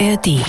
ARD.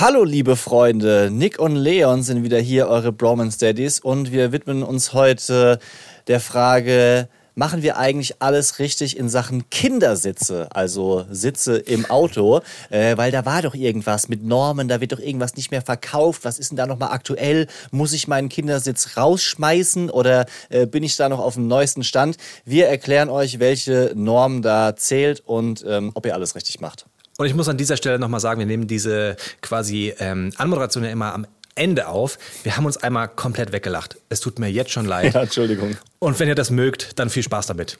Hallo liebe Freunde, Nick und Leon sind wieder hier, eure Bromance Daddies und wir widmen uns heute der Frage, machen wir eigentlich alles richtig in Sachen Kindersitze, also Sitze im Auto, äh, weil da war doch irgendwas mit Normen, da wird doch irgendwas nicht mehr verkauft. Was ist denn da nochmal aktuell? Muss ich meinen Kindersitz rausschmeißen oder äh, bin ich da noch auf dem neuesten Stand? Wir erklären euch, welche Norm da zählt und ähm, ob ihr alles richtig macht. Und ich muss an dieser Stelle nochmal sagen, wir nehmen diese quasi ähm, Anmoderation ja immer am Ende auf. Wir haben uns einmal komplett weggelacht. Es tut mir jetzt schon leid. Ja, Entschuldigung. Und wenn ihr das mögt, dann viel Spaß damit.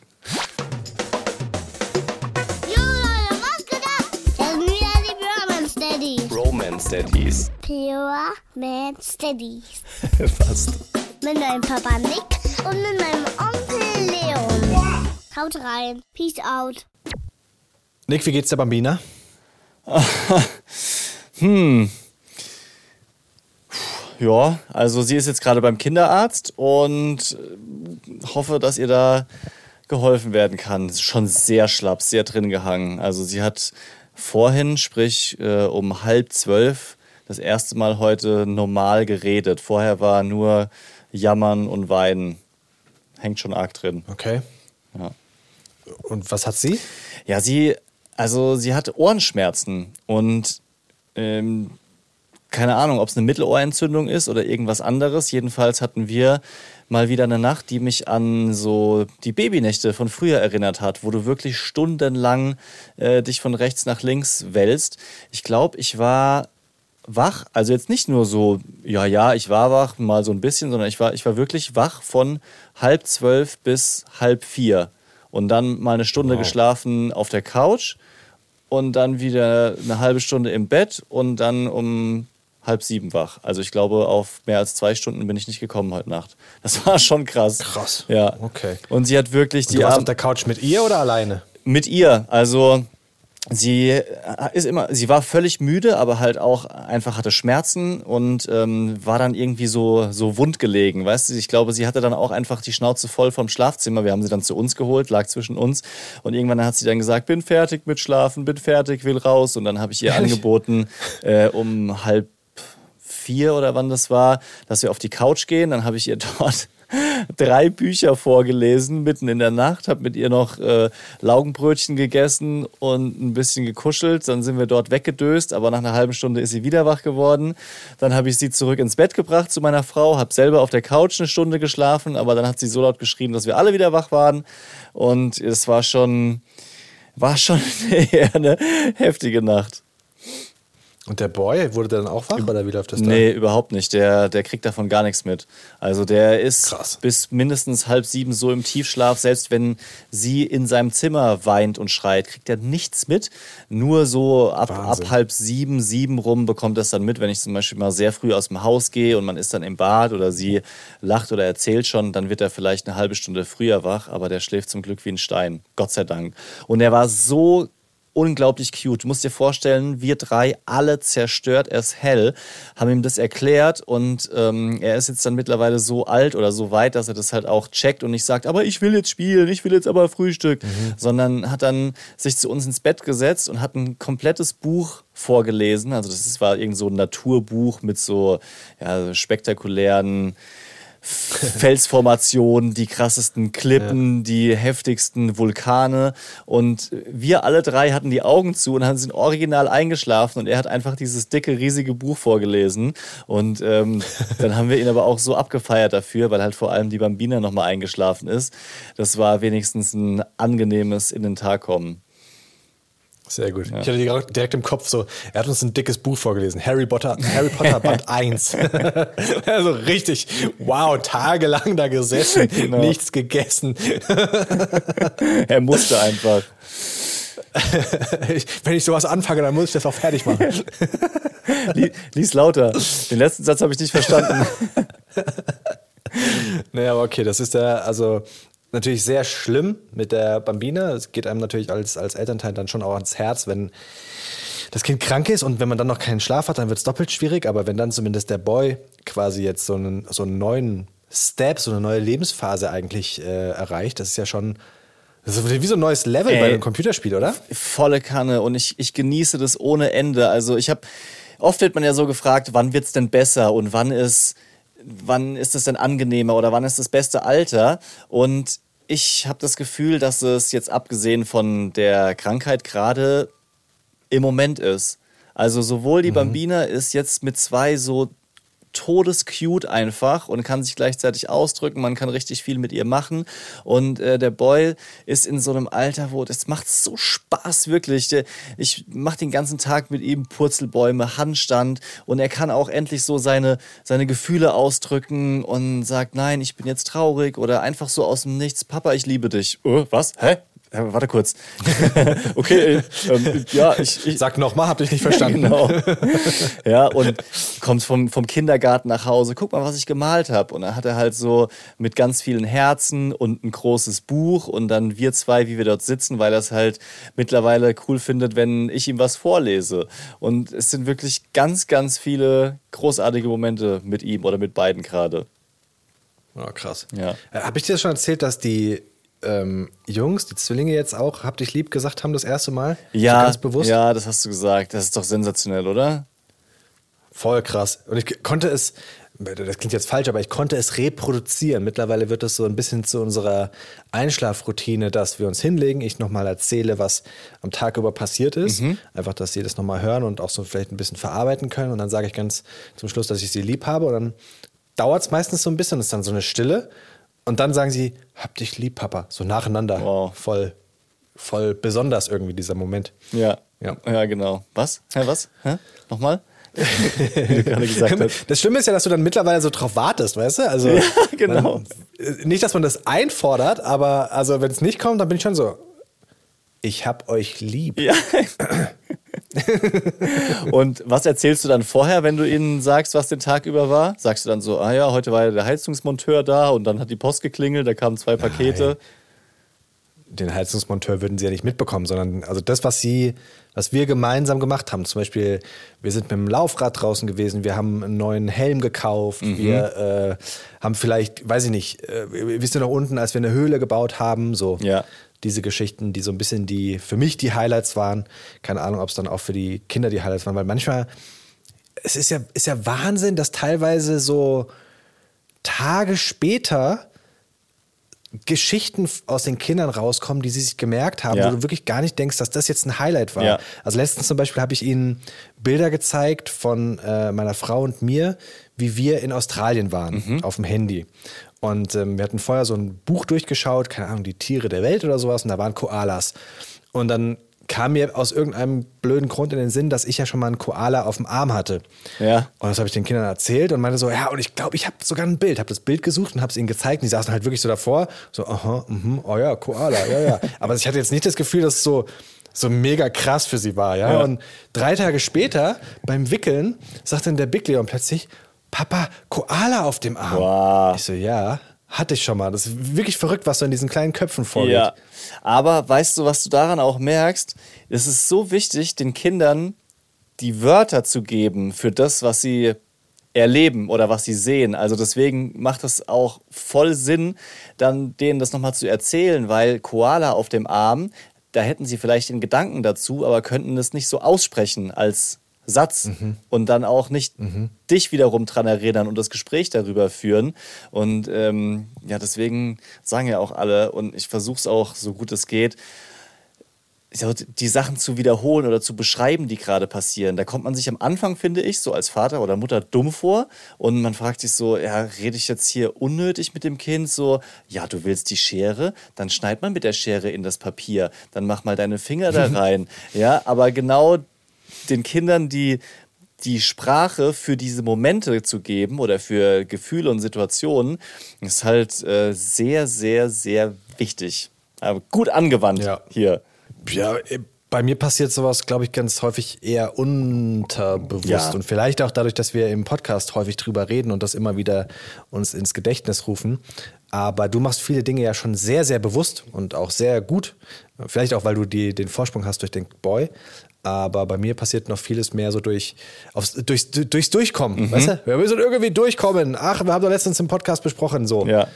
Jo Leute, was geht ab? Das sind wieder die Bromance Daddies. Pure Man Daddies. Fast. Mit meinem Papa Nick und mit meinem Onkel Leon. Haut rein. Peace out. Nick, wie geht's der Bambina? Ja, also sie ist jetzt gerade beim Kinderarzt und äh, hoffe, dass ihr da geholfen werden kann. Ist schon sehr schlapp, sehr drin gehangen. Also sie hat vorhin, sprich äh, um halb zwölf, das erste Mal heute normal geredet. Vorher war nur Jammern und Weinen. Hängt schon arg drin. Okay. Ja. Und was hat sie? Ja, sie, also sie hatte Ohrenschmerzen und ähm, keine Ahnung, ob es eine Mittelohrentzündung ist oder irgendwas anderes. Jedenfalls hatten wir mal wieder eine Nacht, die mich an so die Babynächte von früher erinnert hat, wo du wirklich stundenlang äh, dich von rechts nach links wälzt. Ich glaube, ich war wach, also jetzt nicht nur so, ja, ja, ich war wach, mal so ein bisschen, sondern ich war, ich war wirklich wach von halb zwölf bis halb vier und dann mal eine Stunde Wow. geschlafen auf der Couch und dann wieder eine halbe Stunde im Bett und dann um halb sieben wach. Also ich glaube, auf mehr als zwei Stunden bin ich nicht gekommen heute Nacht. Das war schon krass. Krass. Ja. Okay. Und sie hat wirklich Du die warst Arme auf der Couch mit ihr oder alleine? mit ihr. Also sie ist immer, sie war völlig müde, aber halt auch einfach hatte Schmerzen und ähm, war dann irgendwie so so wund gelegen, weißt du? Ich glaube, sie hatte dann auch einfach die Schnauze voll vom Schlafzimmer. Wir haben sie dann zu uns geholt, lag zwischen uns und irgendwann hat sie dann gesagt, bin fertig mit Schlafen, bin fertig, will raus und dann habe ich ihr Ehrlich? angeboten äh, um halb vier oder wann das war, dass wir auf die Couch gehen. Dann habe ich ihr dort drei Bücher vorgelesen, mitten in der Nacht, habe mit ihr noch äh, Laugenbrötchen gegessen und ein bisschen gekuschelt. Dann sind wir dort weggedöst, aber nach einer halben Stunde ist sie wieder wach geworden. Dann habe ich sie zurück ins Bett gebracht zu meiner Frau, habe selber auf der Couch eine Stunde geschlafen, aber dann hat sie so laut geschrien, dass wir alle wieder wach waren. Und es war schon, war schon eine heftige Nacht. Und der Boy, wurde der dann auch wach oder wie läuft das da? Nee, überhaupt nicht. Der, der kriegt davon gar nichts mit. Also der ist Krass. bis mindestens halb sieben so im Tiefschlaf. Selbst wenn sie in seinem Zimmer weint und schreit, kriegt er nichts mit. Nur so ab, ab halb sieben, sieben rum bekommt er es dann mit, wenn ich zum Beispiel mal sehr früh aus dem Haus gehe und man ist dann im Bad oder sie lacht oder erzählt schon, dann wird er vielleicht eine halbe Stunde früher wach, aber der schläft zum Glück wie ein Stein. Gott sei Dank. Und er war so unglaublich cute. Du musst dir vorstellen, wir drei, alle zerstört as hell, haben ihm das erklärt und ähm, er ist jetzt dann mittlerweile so alt oder so weit, dass er das halt auch checkt und nicht sagt, aber ich will jetzt spielen, ich will jetzt aber Frühstück, sondern hat dann sich zu uns ins Bett gesetzt und hat ein komplettes Buch vorgelesen. Also das ist- war irgend so ein Naturbuch mit so ja, spektakulären Felsformationen, die krassesten Klippen, die heftigsten Vulkane. Und wir alle drei hatten die Augen zu und sind original eingeschlafen und er hat einfach dieses dicke, riesige Buch vorgelesen. Und ähm, dann haben wir ihn aber auch so abgefeiert dafür, weil halt vor allem die Bambina nochmal eingeschlafen ist. Das war wenigstens ein angenehmes In den Tag kommen. Sehr gut. Ich hatte direkt- direkt im Kopf so, er hat uns ein dickes Buch vorgelesen. Harry Potter, Harry Potter Band 1. also richtig, wow, tagelang da gesessen, Genau. nichts gegessen. Er musste einfach. Ich, wenn ich sowas anfange, dann muss ich das auch fertig machen. Li- Lies lauter. Den letzten Satz habe ich nicht verstanden. Naja, aber okay, das ist ja also natürlich sehr schlimm mit der Bambina. Es geht einem natürlich als, als Elternteil dann schon auch ans Herz, wenn das Kind krank ist und wenn man dann noch keinen Schlaf hat, dann wird es doppelt schwierig. Aber wenn dann zumindest der Boy quasi jetzt so einen, so einen neuen Step, so eine neue Lebensphase eigentlich äh, erreicht, das ist ja schon Das ist wie so ein neues Level Ey. bei einem Computerspiel, oder? volle Kanne und ich, ich genieße das ohne Ende. Also ich habe, oft wird man ja so gefragt, wann wird's denn besser und wann ist, wann ist es denn angenehmer oder wann ist das beste Alter? Und ich habe das Gefühl, dass es jetzt abgesehen von der Krankheit gerade im Moment ist. Also sowohl die Bambina ist jetzt mit zwei so todescute einfach und kann sich gleichzeitig ausdrücken. Man kann richtig viel mit ihr machen. Und äh, der Boy ist in so einem Alter, wo das macht so Spaß, wirklich. Der, ich mache den ganzen Tag mit ihm Purzelbäume, Handstand und er kann auch endlich so seine, seine Gefühle ausdrücken und sagt, nein, ich bin jetzt traurig oder einfach so aus dem Nichts, Papa, ich liebe dich. Oh, was? Hä? Äh, warte kurz. okay, äh, ähm, ja, ich, ich, Sag nochmal, hab dich nicht verstanden. Genau. ja, und kommt vom, vom Kindergarten nach Hause, guck mal, was ich gemalt habe. Und dann hat er halt so mit ganz vielen Herzen und ein großes Buch und dann wir zwei, wie wir dort sitzen, weil er es halt mittlerweile cool findet, wenn ich ihm was vorlese. Und es sind wirklich ganz, ganz viele großartige Momente mit ihm oder mit beiden gerade. Oh, krass. Ja. Äh, Hab ich dir schon erzählt, dass die ähm, Jungs, die Zwillinge jetzt auch, hab dich lieb gesagt haben das erste Mal? Ja, So ganz bewusst? ja, das hast du gesagt. Das ist doch sensationell, oder? Voll krass. Und ich konnte es, das klingt jetzt falsch, aber ich konnte es reproduzieren. Mittlerweile wird es so ein bisschen zu unserer Einschlafroutine, dass wir uns hinlegen, ich nochmal erzähle, was am Tag über passiert ist. Einfach, dass sie das nochmal hören und auch so vielleicht ein bisschen verarbeiten können. Und dann sage ich ganz zum Schluss, dass ich sie lieb habe. Und dann dauert es meistens so ein bisschen, ist dann so eine Stille. Und dann sagen sie, hab dich lieb, Papa. So nacheinander. Wow. Voll, voll besonders irgendwie dieser Moment. Ja. Ja. Ja, genau. Was? Hä, was? Hä? Nochmal? Wie du gerade gesagt hast. Das Schlimme ist ja, dass du dann mittlerweile so drauf wartest, weißt du? Also Ja, genau. Man, nicht, dass man das einfordert, aber also wenn es nicht kommt, dann bin ich schon so. Ich hab euch lieb. Ja. Und was erzählst du dann vorher, wenn du ihnen sagst, was den Tag über war? Sagst du dann so, ah ja, heute war ja der Heizungsmonteur da und dann hat die Post geklingelt, da kamen zwei Pakete. Den Heizungsmonteur würden sie ja nicht mitbekommen, sondern also das, was sie, was wir gemeinsam gemacht haben. Zum Beispiel, wir sind mit dem Laufrad draußen gewesen, wir haben einen neuen Helm gekauft, Mhm. wir äh, haben vielleicht, weiß ich nicht, äh, wisst ihr noch unten, als wir eine Höhle gebaut haben, so Ja. Diese Geschichten, die so ein bisschen die, für mich die Highlights waren. Keine Ahnung, ob es dann auch für die Kinder die Highlights waren, weil manchmal, es ist ja, ist ja Wahnsinn, dass teilweise so Tage später Geschichten aus den Kindern rauskommen, die sie sich gemerkt haben, Ja. wo du wirklich gar nicht denkst, dass das jetzt ein Highlight war. Ja. Also letztens zum Beispiel habe ich ihnen Bilder gezeigt von äh, meiner Frau und mir, wie wir in Australien waren, Mhm. auf dem Handy. Und ähm, wir hatten vorher so ein Buch durchgeschaut, keine Ahnung, die Tiere der Welt oder sowas, und da waren Koalas. Und dann kam mir aus irgendeinem blöden Grund in den Sinn, dass ich ja schon mal einen Koala auf dem Arm hatte. Ja. Und das habe ich den Kindern erzählt und meinte so, ja, und ich glaube, ich habe sogar ein Bild, habe das Bild gesucht und habe es ihnen gezeigt. Und die saßen halt wirklich so davor, so, aha, mhm, oh ja, Koala, ja, ja. Aber ich hatte jetzt nicht das Gefühl, dass es so, so mega krass für sie war, ja. Ja. Und drei Tage später, beim Wickeln, sagt dann der Big Leon plötzlich, Papa, Koala auf dem Arm. Wow. Ich so, ja, hatte ich schon mal. Das ist wirklich verrückt, was so in diesen kleinen Köpfen vorgeht. Ja. Aber weißt du, was du daran auch merkst? Es ist so wichtig, den Kindern die Wörter zu geben für das, was sie erleben oder was sie sehen. Also deswegen macht es auch voll Sinn, dann denen das nochmal zu erzählen, weil Koala auf dem Arm, da hätten sie vielleicht den Gedanken dazu, aber könnten es nicht so aussprechen als Satz und dann auch nicht dich wiederum dran erinnern und das Gespräch darüber führen. Und ähm, ja, deswegen sagen ja auch alle, und ich versuche es auch so gut es geht, die Sachen zu wiederholen oder zu beschreiben, die gerade passieren. Da kommt man sich am Anfang, finde ich, so als Vater oder Mutter dumm vor und man fragt sich so, ja, rede ich jetzt hier unnötig mit dem Kind? So, ja, du willst die Schere, dann schneid mal mit der Schere in das Papier, dann mach mal deine Finger da rein. ja, aber genau den Kindern die die Sprache für diese Momente zu geben oder für Gefühle und Situationen, ist halt äh, sehr, sehr, sehr wichtig. Aber gut angewandt Ja. hier. Ja, äh, bei mir passiert sowas, glaube ich, ganz häufig eher unterbewusst. Ja. Und vielleicht auch dadurch, dass wir im Podcast häufig drüber reden und das immer wieder uns ins Gedächtnis rufen. Aber du machst viele Dinge ja schon sehr, sehr bewusst und auch sehr gut. Vielleicht auch, weil du die, den Vorsprung hast durch den Boy. Aber bei mir passiert noch vieles mehr so durch, aufs, durchs, durchs Durchkommen. Mhm. Weißt du? Wir müssen irgendwie durchkommen. Ach, wir haben doch letztens im Podcast besprochen. So. Ja.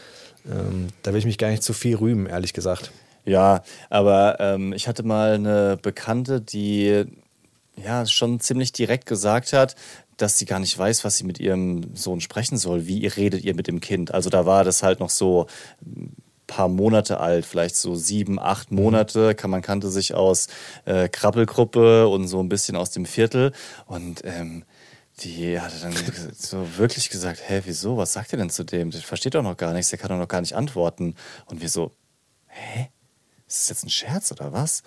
Ähm, da will ich mich gar nicht zu viel rühmen, ehrlich gesagt. Ja, aber ähm, ich hatte mal eine Bekannte, die ja schon ziemlich direkt gesagt hat, dass sie gar nicht weiß, was sie mit ihrem Sohn sprechen soll. Wie redet ihr mit dem Kind? Also da war das halt noch so paar Monate alt, vielleicht so sieben, acht Mhm. Monate. Man kannte sich aus äh, Krabbelgruppe und so ein bisschen aus dem Viertel. Und ähm, die hatte dann so wirklich gesagt, hä, wieso, was sagt ihr denn zu dem? Der versteht doch noch gar nichts, der kann doch noch gar nicht antworten. Und wir so, hä? Ist das jetzt ein Scherz oder was?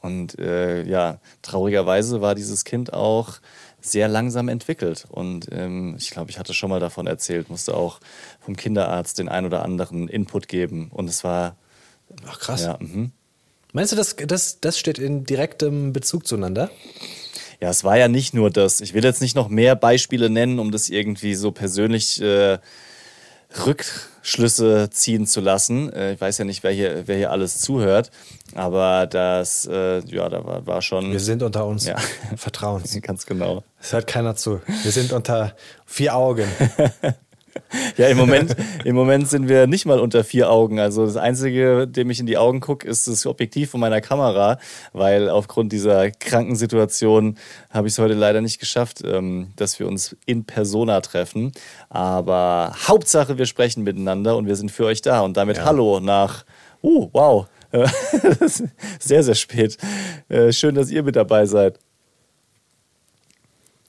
Und äh, ja, traurigerweise war dieses Kind auch sehr langsam entwickelt. Und ähm, ich glaube, ich hatte schon mal davon erzählt, musste auch vom Kinderarzt den ein oder anderen Input geben. Und es war, Ach krass. ja, mhm. Meinst du, das, das, das steht in direktem Bezug zueinander? ja, es war ja nicht nur das. Ich will jetzt nicht noch mehr Beispiele nennen, um das irgendwie so persönlich äh, Rückschlüsse ziehen zu lassen. Äh, ich weiß ja nicht, wer hier, wer hier alles zuhört, aber das, äh, ja, da war, war schon. Wir sind unter uns. Ja. Vertrauen. Ganz genau. Es hört keiner zu. Wir sind unter vier Augen. Ja, im Moment, im Moment sind wir nicht mal unter vier Augen. Also das Einzige, dem ich in die Augen gucke, ist das Objektiv von meiner Kamera, weil aufgrund dieser kranken Situation habe ich es heute leider nicht geschafft, ähm, dass wir uns in Persona treffen. Aber Hauptsache, wir sprechen miteinander und wir sind für euch da. Und damit Ja. Hallo nach, uh, wow, Äh, sehr, sehr spät. Äh, Schön, dass ihr mit dabei seid.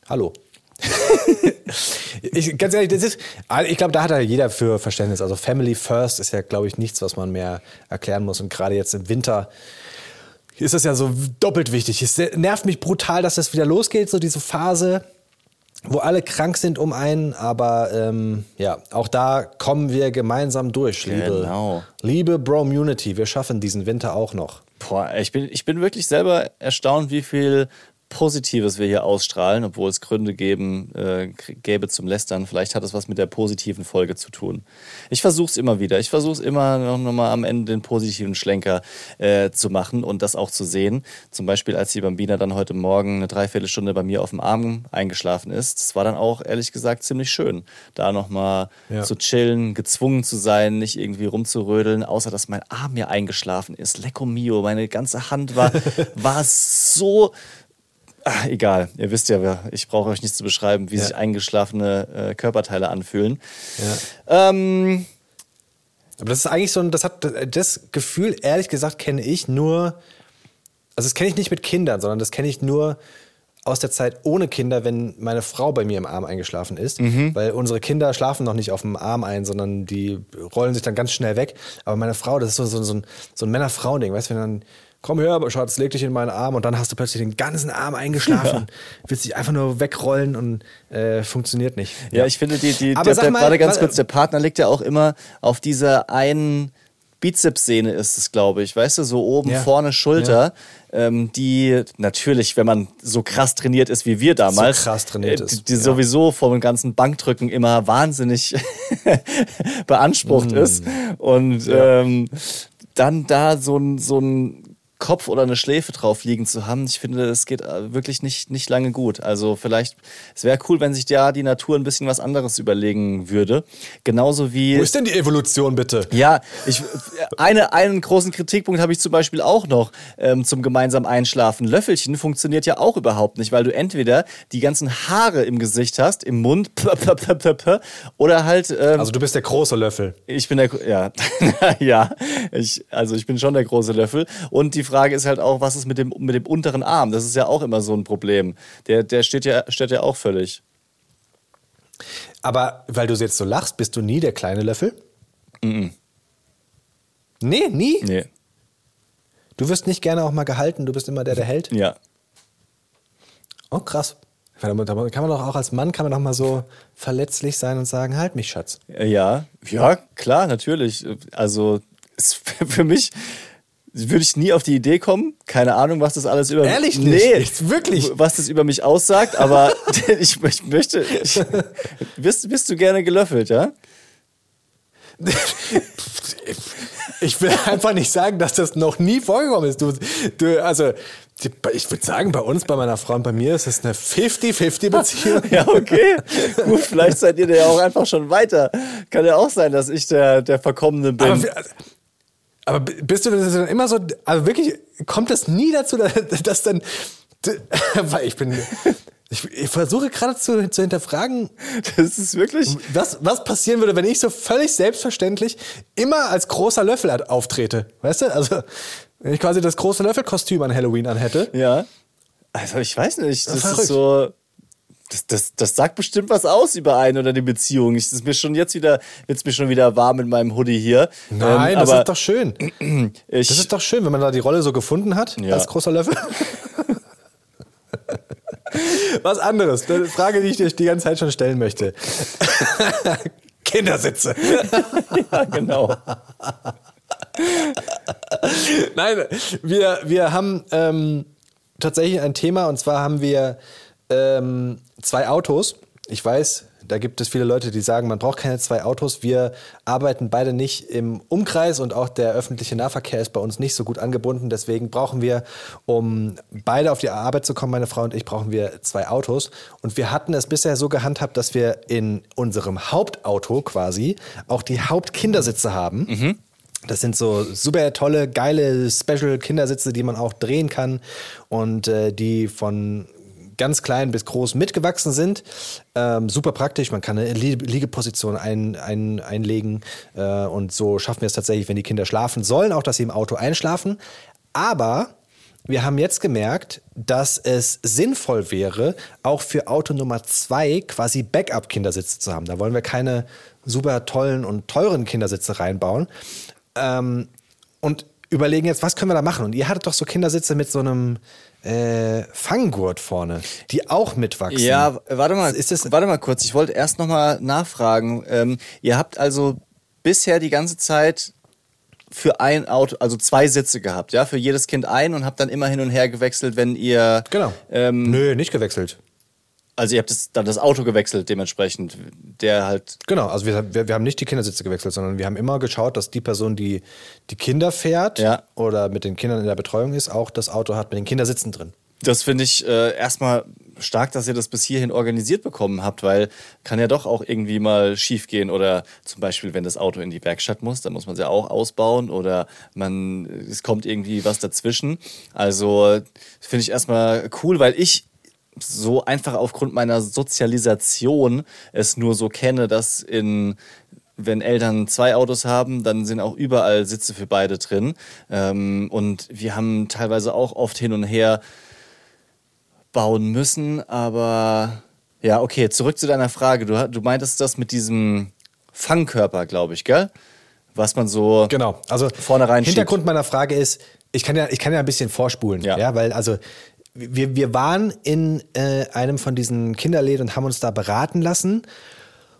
Hallo. ich, ganz ehrlich, das ist, ich glaube, da hat ja jeder für Verständnis. Also Family First ist ja, glaube ich, nichts, was man mehr erklären muss. Und gerade jetzt im Winter ist das ja so doppelt wichtig. Es nervt mich brutal, dass das wieder losgeht, so diese Phase, wo alle krank sind um einen. Aber ähm, ja, auch da kommen wir gemeinsam durch, liebe, Genau. liebe Bromunity. Wir schaffen diesen Winter auch noch. Boah, ich bin, ich bin wirklich selber erstaunt, wie viel Positives wir hier ausstrahlen, obwohl es Gründe geben, äh, gäbe zum Lästern. Vielleicht hat es was mit der positiven Folge zu tun. Ich versuche es immer wieder. Ich versuche es immer noch, noch mal am Ende den positiven Schlenker äh, zu machen und das auch zu sehen. Zum Beispiel, als die Bambina dann heute Morgen eine Dreiviertelstunde bei mir auf dem Arm eingeschlafen ist. Das war dann auch, ehrlich gesagt, ziemlich schön, da nochmal Ja. zu chillen, gezwungen zu sein, nicht irgendwie rumzurödeln, außer dass mein Arm mir eingeschlafen ist. Lecco mio, meine ganze Hand war, war so. Ach, egal, ihr wisst ja, ich brauche euch nicht zu beschreiben, wie Ja. sich eingeschlafene äh, Körperteile anfühlen. Ja. Ähm, Aber das ist eigentlich so ein, das hat das Gefühl, ehrlich gesagt, kenne ich nur, also das kenne ich nicht mit Kindern, sondern das kenne ich nur aus der Zeit ohne Kinder, wenn meine Frau bei mir im Arm eingeschlafen ist. Weil unsere Kinder schlafen noch nicht auf dem Arm ein, sondern die rollen sich dann ganz schnell weg. Aber meine Frau, das ist so, so, so ein, so ein Männer-Frauen-Ding, weißt du, wenn dann. Komm her, Schatz, leg dich in meinen Arm und dann hast du plötzlich den ganzen Arm eingeschlafen. Willst dich einfach nur wegrollen und äh, funktioniert nicht. Ja, ich finde, die, die, Aber der, der, mal, warte ganz kurz, der Partner liegt ja auch immer auf dieser einen Bizepssehne ist es, glaube ich, weißt du, so oben Ja. vorne Schulter, ähm, die natürlich, wenn man so krass trainiert ist wie wir damals, krass trainiert äh, ist, die, die ja. sowieso vom ganzen Bankdrücken immer wahnsinnig beansprucht Mm. ist und ähm, dann da so ein, so ein Kopf oder eine Schläfe drauf liegen zu haben, ich finde, es geht äh, wirklich nicht, nicht lange gut. Also vielleicht, es wäre cool, wenn sich da die Natur ein bisschen was anderes überlegen würde. Genauso wie... Wo ist denn die Evolution bitte? Ja, ich, eine, einen großen Kritikpunkt habe ich zum Beispiel auch noch ähm, zum gemeinsam Einschlafen. Löffelchen funktioniert ja auch überhaupt nicht, weil du entweder die ganzen Haare im Gesicht hast, im Mund, p -p -p -p -p, oder halt. Ähm, Also du bist der große Löffel. ich bin der, ja, ja, ich, also ich bin schon der große Löffel. Und die Frage ist halt auch, was ist mit dem, mit dem unteren Arm? Das ist ja auch immer so ein Problem. Der, der steht ja, steht ja auch völlig. Aber weil du jetzt so lachst, bist du nie der kleine Löffel? Nee, nie? Nee, Du wirst nicht gerne auch mal gehalten, du bist immer der, der hält? ja. Oh, krass. Da kann man doch auch als Mann kann man doch mal so verletzlich sein und sagen, halt mich, Schatz. Ja, ja, klar, natürlich. Also für mich würde ich nie auf die Idee kommen. Keine Ahnung, was das alles über Ehrlich nicht? Nee, Nicht wirklich? Was das über mich aussagt, aber ich, ich möchte. Ich, bist, bist du gerne gelöffelt, ja? Ich will einfach nicht sagen, dass das noch nie vorgekommen ist. Du, du also, ich würde sagen, bei uns, bei meiner Frau und bei mir ist es eine 50-50-Beziehung. Ja, okay. Gut, vielleicht seid ihr da ja auch einfach schon weiter. Kann ja auch sein, dass ich der, der Verkommene bin. Aber, Aber bist du das dann immer so, also wirklich, kommt das nie dazu, dass, dass dann, weil ich bin, ich, ich versuche gerade zu, zu hinterfragen, Das ist wirklich. was, was passieren würde, wenn ich so völlig selbstverständlich immer als großer Löffel auftrete. Weißt du? Also, wenn ich quasi das große Löffelkostüm an Halloween anhätte. Ja. Also ich weiß nicht. Das Verrückt. ist so. Das, das, das sagt bestimmt was aus über einen oder die Beziehung. Ich, das ist mir schon jetzt wieder, wird's mir schon wieder warm in meinem Hoodie hier. Nein, Ähm, das ist doch schön. ich, Das ist doch schön, wenn man da die Rolle so gefunden hat, Ja. als großer Löffel. Was anderes, eine Frage, die ich dir die ganze Zeit schon stellen möchte. Kindersitze. ja, genau. Nein, wir, wir haben ähm, tatsächlich ein Thema und zwar haben wir ähm, zwei Autos. Ich weiß, da gibt es viele Leute, die sagen, man braucht keine zwei Autos. Wir arbeiten beide nicht im Umkreis und auch der öffentliche Nahverkehr ist bei uns nicht so gut angebunden. Deswegen brauchen wir, um beide auf die Arbeit zu kommen, meine Frau und ich, brauchen wir zwei Autos. Und wir hatten es bisher so gehandhabt, dass wir in unserem Hauptauto quasi auch die Hauptkindersitze haben. Das sind so super tolle, geile Special-Kindersitze, die man auch drehen kann und äh, die von ganz klein bis groß mitgewachsen sind. Ähm, super praktisch, man kann eine Lie- Liegeposition ein, ein, einlegen äh, und so schaffen wir es tatsächlich, wenn die Kinder schlafen sollen, auch dass sie im Auto einschlafen. Aber wir haben jetzt gemerkt, dass es sinnvoll wäre, auch für Auto Nummer zwei quasi Backup-Kindersitze zu haben. Da wollen wir keine super tollen und teuren Kindersitze reinbauen. Ähm, und überlegen jetzt, was können wir da machen? Und ihr hattet doch so Kindersitze mit so einem äh, Fanggurt vorne, die auch mitwachsen. Ja, warte mal, Ist das, warte mal kurz. Ich wollte erst noch mal nachfragen. Ähm, ihr habt also bisher die ganze Zeit für ein Auto, also zwei Sitze gehabt, ja, für jedes Kind ein und habt dann immer hin und her gewechselt, wenn ihr genau. ähm, Nö, nicht gewechselt. Also ihr habt das, dann das Auto gewechselt dementsprechend, der halt Genau, also wir, wir, wir haben nicht die Kindersitze gewechselt, sondern wir haben immer geschaut, dass die Person, die die Kinder fährt Ja. oder mit den Kindern in der Betreuung ist, auch das Auto hat mit den Kindersitzen drin. Das finde ich äh, erstmal stark, dass ihr das bis hierhin organisiert bekommen habt, weil kann ja doch auch irgendwie mal schief gehen oder zum Beispiel, wenn das Auto in die Werkstatt muss, dann muss man es ja auch ausbauen oder man, es kommt irgendwie was dazwischen. Also finde ich erstmal cool, weil ich so einfach aufgrund meiner Sozialisation es nur so kenne, dass in wenn Eltern zwei Autos haben, dann sind auch überall Sitze für beide drin. Ähm, und wir haben teilweise auch oft hin und her bauen müssen, aber ja, okay, zurück zu deiner Frage. Du, du meintest das mit diesem Fangkörper, glaube ich, gell? Was man so Genau. Also vorne rein Hintergrund meiner Frage ist, ich kann ja, ich kann ja ein bisschen vorspulen, Ja. ja, weil also wir, wir waren in äh, einem von diesen Kinderläden und haben uns da beraten lassen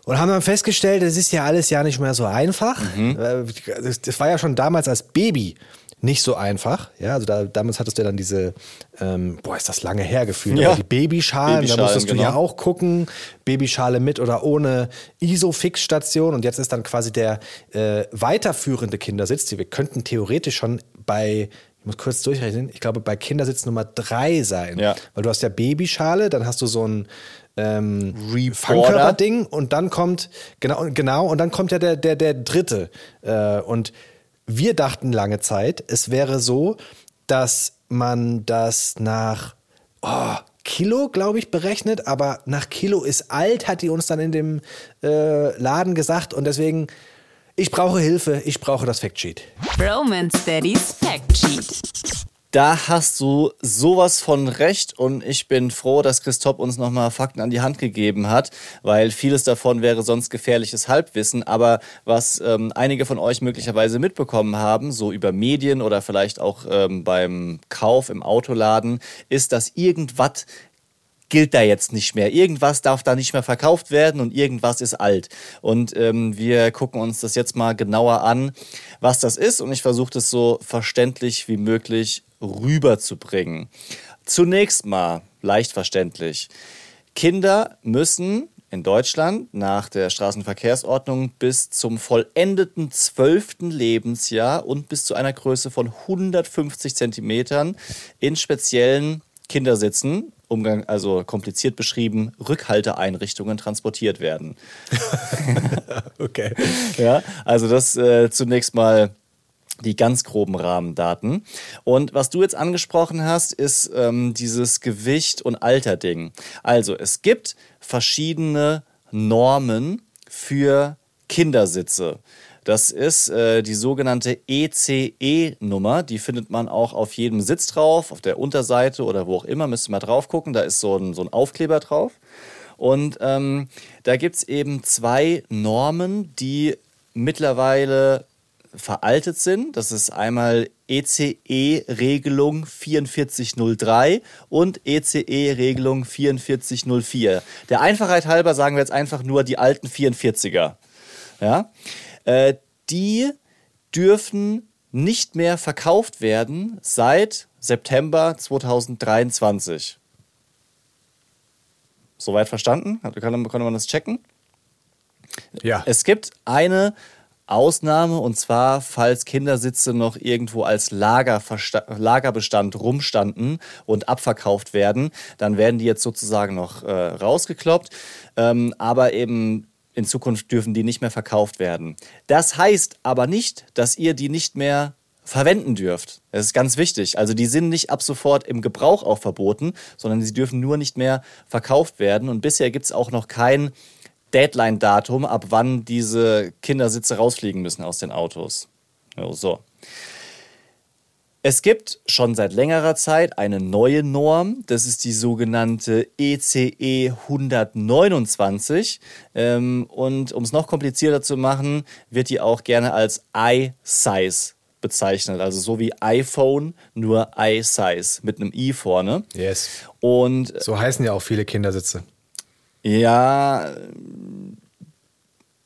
und haben dann festgestellt, das ist ja alles ja nicht mehr so einfach. Äh, Das, das war ja schon damals als Baby nicht so einfach. Ja, also da, damals hattest du ja dann diese, ähm, boah, ist das lange her gefühlt, Ja. die Babyschalen, da Babyschalen, musstest du ja genau. auch gucken, Babyschale mit oder ohne Isofix-Station und jetzt ist dann quasi der äh, weiterführende Kindersitz, wir könnten theoretisch schon bei, ich muss kurz durchrechnen, ich glaube bei Kindersitz Nummer drei sein, Ja. weil du hast ja Babyschale, dann hast du so ein ähm. Fangkörperding und dann kommt, genau, genau, und dann kommt ja der, der, der dritte äh, und wir dachten lange Zeit, es wäre so, dass man das nach oh, Kilo, glaube ich, berechnet, aber nach Kilo ist alt, hat die uns dann in dem äh, Laden gesagt und deswegen, ich brauche Hilfe, ich brauche das Factsheet. Romance Daddy's Fact Sheet. Da hast du sowas von recht und ich bin froh, dass Christoph uns nochmal Fakten an die Hand gegeben hat, weil vieles davon wäre sonst gefährliches Halbwissen. Aber was ähm, einige von euch möglicherweise mitbekommen haben, so über Medien oder vielleicht auch ähm, beim Kauf im Autoladen, ist, dass irgendwas gilt da jetzt nicht mehr. Irgendwas darf da nicht mehr verkauft werden und irgendwas ist alt. Und ähm, wir gucken uns das jetzt mal genauer an, was das ist. Und ich versuche das so verständlich wie möglich rüberzubringen. Zunächst mal leicht verständlich. Kinder müssen in Deutschland nach der Straßenverkehrsordnung bis zum vollendeten zwölften Lebensjahr und bis zu einer Größe von 150 Zentimetern in speziellen Kindersitzen, Umgang, also kompliziert beschrieben, Rückhalteeinrichtungen transportiert werden. Okay. Ja, also das äh, zunächst mal die ganz groben Rahmendaten. Und was du jetzt angesprochen hast, ist ähm, dieses Gewicht- und Alter-Ding. Also es gibt verschiedene Normen für Kindersitze. Das ist äh, die sogenannte ECE-Nummer. Die findet man auch auf jedem Sitz drauf, auf der Unterseite oder wo auch immer. Müsst ihr mal drauf gucken. Da ist so ein, so ein Aufkleber drauf. Und ähm, da gibt es eben zwei Normen, die mittlerweile veraltet sind. Das ist einmal ECE-Regelung 4403 und ECE-Regelung 4404. Der Einfachheit halber sagen wir jetzt einfach nur die alten 44er. Ja? Äh, die dürfen nicht mehr verkauft werden seit September 2023. Soweit verstanden? Kann, kann man das checken? Ja. Es gibt eine Ausnahme und zwar, falls Kindersitze noch irgendwo als Lagerbestand rumstanden und abverkauft werden, dann werden die jetzt sozusagen noch äh, rausgekloppt. Ähm, aber eben in Zukunft dürfen die nicht mehr verkauft werden. Das heißt aber nicht, dass ihr die nicht mehr verwenden dürft. Das ist ganz wichtig. Also die sind nicht ab sofort im Gebrauch auch verboten, sondern sie dürfen nur nicht mehr verkauft werden. Und bisher gibt es auch noch kein Deadline-Datum, ab wann diese Kindersitze rausfliegen müssen aus den Autos. So. Es gibt schon seit längerer Zeit eine neue Norm, das ist die sogenannte ECE 129. Ähm, und um es noch komplizierter zu machen, wird die auch gerne als i-Size bezeichnet. Also so wie iPhone, nur i-Size mit einem i vorne. Yes. Und So heißen ja auch viele Kindersitze. ja,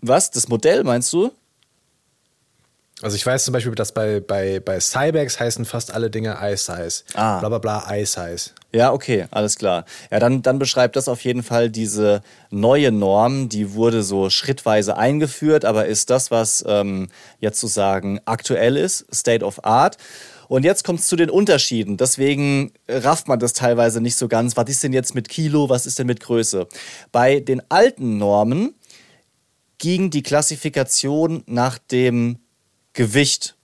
was? Das Modell meinst du? Also ich weiß zum Beispiel, dass bei, bei, bei Cybex heißen fast alle Dinge iSize. Ah. Bla bla bla iSize. Ja, okay, alles klar. Ja, dann, dann beschreibt das auf jeden Fall diese neue Norm, die wurde so schrittweise eingeführt, aber ist das, was ähm, jetzt zu sagen aktuell ist, State of Art. Und jetzt kommt es zu den Unterschieden. Deswegen rafft man das teilweise nicht so ganz. Was ist denn jetzt mit Kilo? Was ist denn mit Größe? Bei den alten Normen ging die Klassifikation nach dem Gewicht.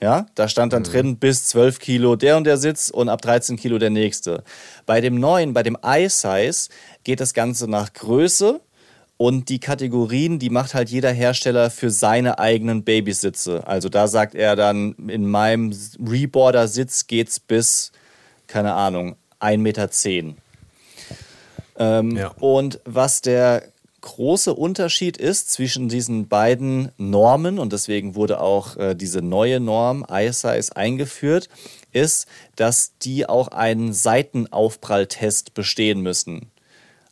Ja, da stand dann drin bis 12 Kilo der und der Sitz und ab 13 Kilo der nächste. Bei dem neuen, bei dem i-Size, geht das Ganze nach Größe und die Kategorien, die macht halt jeder Hersteller für seine eigenen Babysitze. Also da sagt er dann, in meinem Reboarder-Sitz geht's bis, keine Ahnung, 1,10 Meter. Ähm, Ja. Und was der große Unterschied ist zwischen diesen beiden Normen, und deswegen wurde auch äh, diese neue Norm iSize eingeführt, ist, dass die auch einen Seitenaufpralltest bestehen müssen.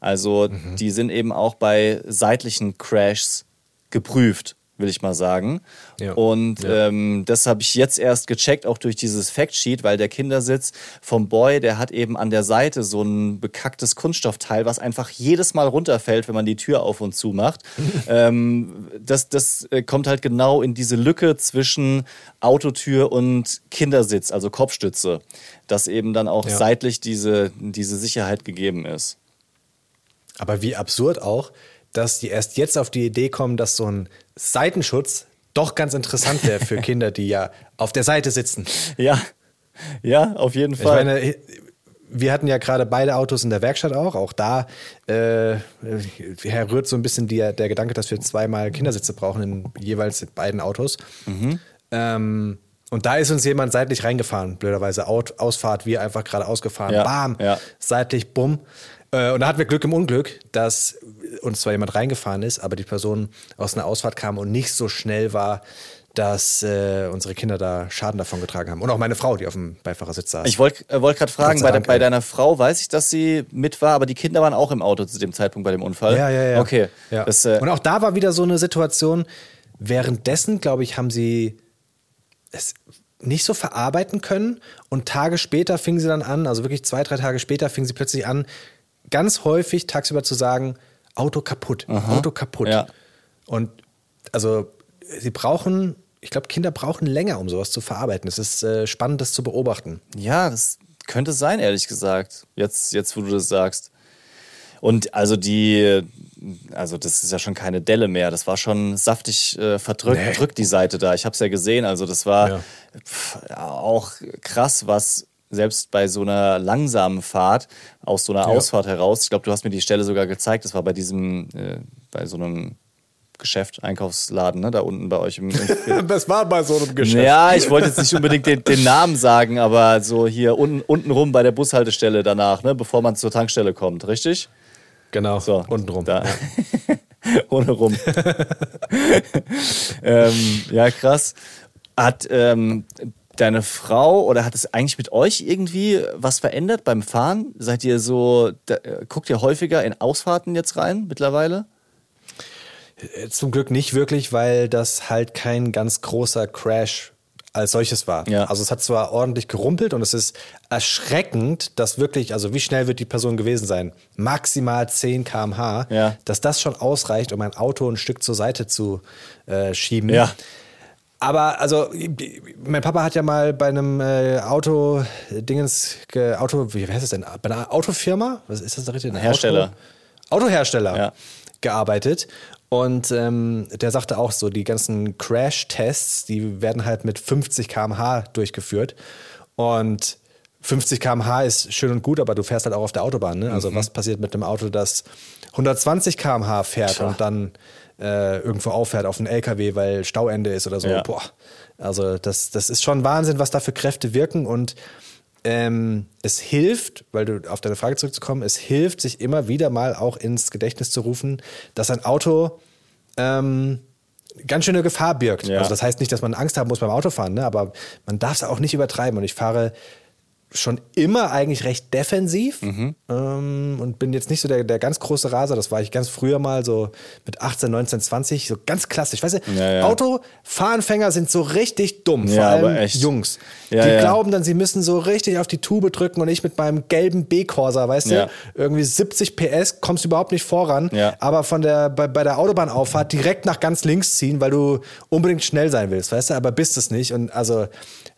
Also die sind eben auch bei seitlichen Crashs geprüft, will ich mal sagen. Ja. Und Ja. ähm, das habe ich jetzt erst gecheckt, auch durch dieses Factsheet, weil der Kindersitz vom Boy, der hat eben an der Seite so ein bekacktes Kunststoffteil, was einfach jedes Mal runterfällt, wenn man die Tür auf und zu macht. ähm, das das äh, kommt halt genau in diese Lücke zwischen Autotür und Kindersitz, also Kopfstütze, dass eben dann auch Ja. seitlich diese, diese Sicherheit gegeben ist. Aber wie absurd auch, dass die erst jetzt auf die Idee kommen, dass so ein Seitenschutz doch ganz interessant wäre für Kinder, die ja auf der Seite sitzen. Ja, ja, auf jeden Ich Fall. meine, wir hatten ja gerade beide Autos in der Werkstatt auch. Auch da äh, herrührt so ein bisschen die, der Gedanke, dass wir zweimal Kindersitze brauchen in jeweils beiden Autos. Ähm, und da ist uns jemand seitlich reingefahren, blöderweise. Out, Ausfahrt, wir einfach gerade ausgefahren. Ja, Bam, ja. seitlich, bumm. Äh, und da hatten wir Glück im Unglück, dass uns zwar jemand reingefahren ist, aber die Person aus einer Ausfahrt kam und nicht so schnell war, dass äh, unsere Kinder da Schaden davon getragen haben. Und auch meine Frau, die auf dem Beifahrersitz saß. Ich wollte äh, wollt gerade fragen, bei, de, bei deiner Frau weiß ich, dass sie mit war, aber die Kinder waren auch im Auto zu dem Zeitpunkt bei dem Unfall. Ja, ja, ja. Okay. Ja. Das, äh, und auch da war wieder so eine Situation, währenddessen, glaube ich, haben sie es nicht so verarbeiten können und Tage später fingen sie dann an, also wirklich zwei, drei Tage später fingen sie plötzlich an, ganz häufig tagsüber zu sagen, Auto kaputt, Auto kaputt. Ja. Und also sie brauchen, ich glaube, Kinder brauchen länger, um sowas zu verarbeiten. Es ist äh, spannend, das zu beobachten. Ja, das könnte sein, ehrlich gesagt. Jetzt, jetzt, wo du das sagst. Und also die, also das ist ja schon keine Delle mehr. Das war schon saftig äh, verdrückt, Nee. drückt die Seite da. Ich habe es ja gesehen. Also das war Ja. pf, ja, auch krass, was selbst bei so einer langsamen Fahrt aus so einer Ausfahrt heraus. Ich glaube, du hast mir die Stelle sogar gezeigt. Das war bei diesem, äh, bei so einem Geschäft, Einkaufsladen, ne, da unten bei euch im, im Das war bei so einem Geschäft. Ja, ich wollte jetzt nicht unbedingt den, den Namen sagen, aber so hier unten, unten rum bei der Bushaltestelle danach, ne, bevor man zur Tankstelle kommt, richtig? Genau, So, untenrum. Da. Ohne rum. ähm, ja, krass. Hat ähm, deine Frau oder hat es eigentlich mit euch irgendwie was verändert beim Fahren? Seid ihr so, da, äh, guckt ihr häufiger in Ausfahrten jetzt rein mittlerweile? Äh, Zum Glück nicht wirklich, weil das halt kein ganz großer Crash als solches war. Ja. Also es hat zwar ordentlich gerumpelt und es ist erschreckend, dass wirklich, also wie schnell wird die Person gewesen sein? Maximal 10 km/h, Ja. dass das schon ausreicht, um ein Auto ein Stück zur Seite zu äh, schieben. Ja. Aber also, mein Papa hat ja mal bei einem äh, Auto, Dingens, ge, Auto, wie heißt es denn? Bei einer Autofirma? Was ist das da richtig? Ein Hersteller. Auto, Autohersteller Ja. gearbeitet. Und ähm, der sagte auch so, die ganzen Crash-Tests, die werden halt mit 50 km/h durchgeführt. Und 50 km/h ist schön und gut, aber du fährst halt auch auf der Autobahn. Ne? Mhm. Also was passiert mit einem Auto, das 120 km/h fährt Tja. und dann äh, irgendwo auffährt auf einen LKW, weil Stauende ist oder so. Ja. Boah. Also das, das ist schon Wahnsinn, was da für Kräfte wirken und ähm, es hilft, weil du auf deine Frage zurückzukommen, es hilft, sich immer wieder mal auch ins Gedächtnis zu rufen, dass ein Auto ähm, ganz schöne Gefahr birgt. Ja. Also das heißt nicht, dass man Angst haben muss beim Autofahren, ne? aber man darf es auch nicht übertreiben. Und ich fahre schon immer eigentlich recht defensiv Mhm. ähm, und bin jetzt nicht so der, der ganz große Raser. Das war ich ganz früher mal so mit 18, 19, 20, so ganz klassisch. Weißt du, Ja, ja. Autofahranfänger sind so richtig dumm, vor Ja, aber allem. Jungs. Die glauben dann, sie müssen so richtig auf die Tube drücken und ich mit meinem gelben B-Corsa, weißt du, irgendwie 70 PS, kommst überhaupt nicht voran, aber von der, bei, bei der Autobahnauffahrt direkt nach ganz links ziehen, weil du unbedingt schnell sein willst, weißt du, aber bist es nicht. Und also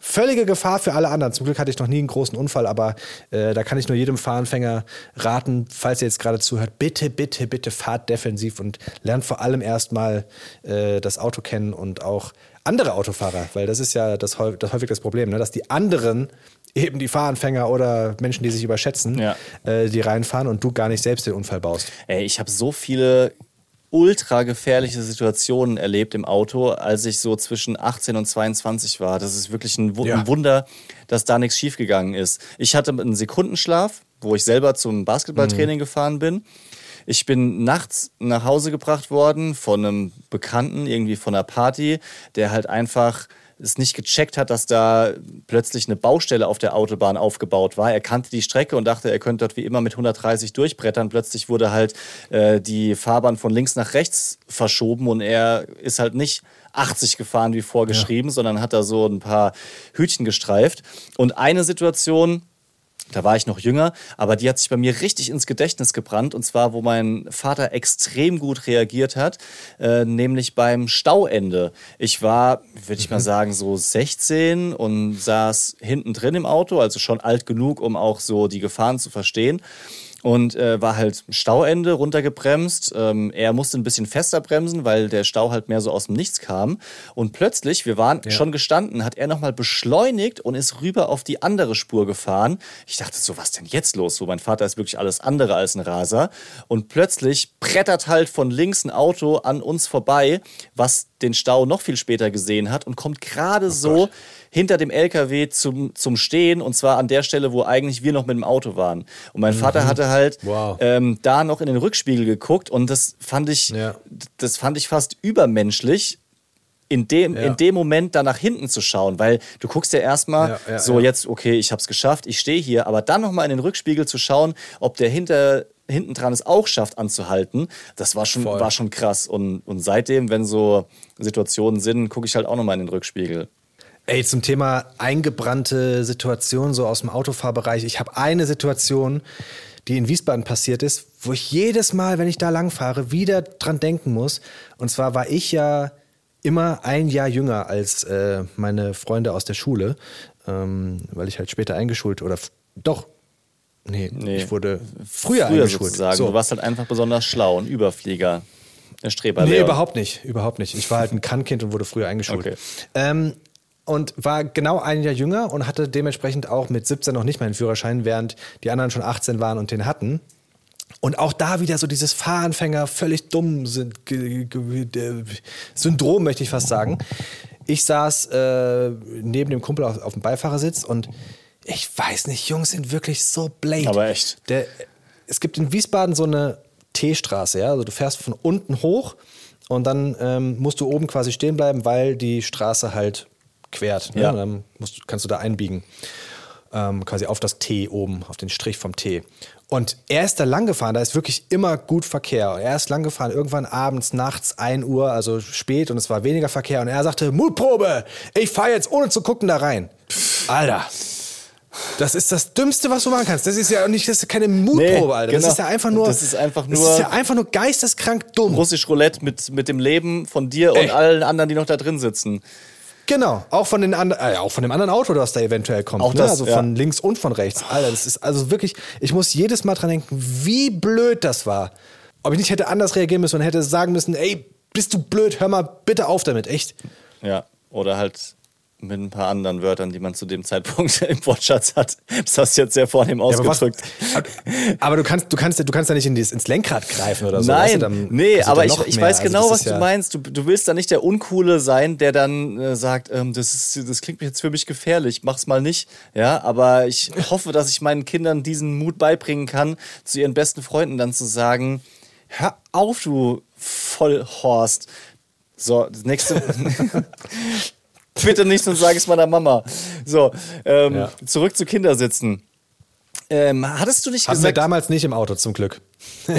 völlige Gefahr für alle anderen. Zum Glück hatte ich noch nie einen großen Unfall, aber äh, da kann ich nur jedem Fahranfänger raten, falls ihr jetzt gerade zuhört, bitte, bitte, bitte fahrt defensiv und lernt vor allem erstmal äh, das Auto kennen und auch andere Autofahrer, weil das ist ja das, das häufig das Problem, ne? dass die anderen eben die Fahranfänger oder Menschen, die sich überschätzen, Ja. äh, die reinfahren und du gar nicht selbst den Unfall baust. Ey, ich habe so viele ultra gefährliche Situationen erlebt im Auto, als ich so zwischen 18 und 22 war. Das ist wirklich ein, Wu Ja. ein Wunder, dass da nichts schiefgegangen ist. Ich hatte einen Sekundenschlaf, wo ich selber zum Basketballtraining gefahren bin. Ich bin nachts nach Hause gebracht worden von einem Bekannten, irgendwie von einer Party, der halt einfach es nicht gecheckt hat, dass da plötzlich eine Baustelle auf der Autobahn aufgebaut war. Er kannte die Strecke und dachte, er könnte dort wie immer mit 130 durchbrettern. Plötzlich wurde halt äh, die Fahrbahn von links nach rechts verschoben und er ist halt nicht 80 gefahren wie vorgeschrieben, sondern hat da so ein paar Hütchen gestreift. Und eine Situation, da war ich noch jünger, aber die hat sich bei mir richtig ins Gedächtnis gebrannt. Und zwar, wo mein Vater extrem gut reagiert hat, äh, nämlich beim Stauende. Ich war, würde ich mal sagen, so 16 und saß hinten drin im Auto, also schon alt genug, um auch so die Gefahren zu verstehen. Und äh, war halt Stauende runtergebremst. Ähm, er musste ein bisschen fester bremsen, weil der Stau halt mehr so aus dem Nichts kam. Und plötzlich, wir waren schon gestanden, hat er nochmal beschleunigt und ist rüber auf die andere Spur gefahren. Ich dachte so, was denn jetzt los? So, mein Vater ist wirklich alles andere als ein Raser. Und plötzlich brettert halt von links ein Auto an uns vorbei, was den Stau noch viel später gesehen hat und kommt gerade so hinter dem LKW zum, zum Stehen und zwar an der Stelle, wo eigentlich wir noch mit dem Auto waren. Und mein Vater hatte halt Wow. ähm, da noch in den Rückspiegel geguckt und das fand ich, Ja. das fand ich fast übermenschlich. In dem, Ja. in dem Moment da nach hinten zu schauen, weil du guckst ja erstmal Ja, so jetzt, okay, ich hab's geschafft, ich stehe hier, aber dann nochmal in den Rückspiegel zu schauen, ob der hinter, hinten dran es auch schafft anzuhalten, das war schon, Voll. war schon krass. Und, und seitdem, wenn so Situationen sind, gucke ich halt auch nochmal in den Rückspiegel. Ey, zum Thema eingebrannte Situation so aus dem Autofahrbereich. Ich habe eine Situation, die in Wiesbaden passiert ist, wo ich jedes Mal, wenn ich da langfahre, wieder dran denken muss. Und zwar war ich ja immer ein Jahr jünger als äh, meine Freunde aus der Schule, ähm, weil ich halt später eingeschult oder doch Nee, Nee. ich wurde früher, Früher eingeschult. sozusagen. So. Du warst halt einfach besonders schlau, ein Überflieger. Streber. Nee, überhaupt nicht. Überhaupt nicht. Ich war halt ein Kannkind und wurde früher eingeschult. Okay. Ähm, und war genau ein Jahr jünger und hatte dementsprechend auch mit 17 noch nicht meinen Führerschein, während die anderen schon 18 waren und den hatten. Und auch da wieder so dieses Fahranfänger, völlig dumm Syndrom, möchte ich fast sagen. Ich saß äh, neben dem Kumpel auf, auf dem Beifahrersitz und ich weiß nicht, Jungs sind wirklich so blade. Aber echt. Der, es gibt in Wiesbaden so eine T-Straße, ja. Also du fährst von unten hoch und dann ähm, musst du oben quasi stehen bleiben, weil die Straße halt quert. Ne? Ja. Und dann musst, kannst du da einbiegen. Ähm, quasi auf das T oben, auf den Strich vom T. Und er ist da lang gefahren, da ist wirklich immer gut Verkehr. Er ist lang gefahren, irgendwann abends, nachts, 1 Uhr, also spät und es war weniger Verkehr. Und er sagte, Mutprobe, ich fahre jetzt ohne zu gucken da rein. Alter. Das ist das Dümmste, was du machen kannst. Das ist ja nicht, das ist keine Mutprobe, Nee, Alter. Das genau. ist ja einfach nur. Das ist einfach Das nur- ist ja einfach nur geisteskrank dumm. Russisch Roulette mit, mit dem Leben von dir und Ey. allen anderen, die noch da drin sitzen. Genau. Auch von den äh, auch von dem anderen Auto, das da eventuell kommt. Auch ne? das, also ja. von links und von rechts. Alter, das ist also wirklich. Ich muss jedes Mal dran denken, wie blöd das war. Ob ich nicht hätte anders reagieren müssen und hätte sagen müssen, ey, bist du blöd, hör mal bitte auf damit, echt. Ja. Oder halt mit ein paar anderen Wörtern, die man zu dem Zeitpunkt im Wortschatz hat. Das hast du jetzt sehr vornehm Ja, aber, was, ausgedrückt. aber du kannst, du kannst, du kannst ja nicht in dieses, ins Lenkrad greifen oder so. Nein, weißt du, dann nee, aber ja ich, ich weiß Also genau, was ist du ja- meinst. Du, du willst da nicht der Uncoole sein, der dann äh, sagt, ähm, das, ist, das klingt jetzt für mich gefährlich, mach's mal nicht. Ja, aber ich hoffe, dass ich meinen Kindern diesen Mut beibringen kann, zu ihren besten Freunden dann zu sagen, hör auf, du Vollhorst. So, das nächste. Bitte nicht, sonst sage ich es meiner Mama. So, ähm, Ja. zurück zu Kindersitzen. Ähm, hattest du nicht Hatten wir gesagt, damals nicht im Auto, zum Glück.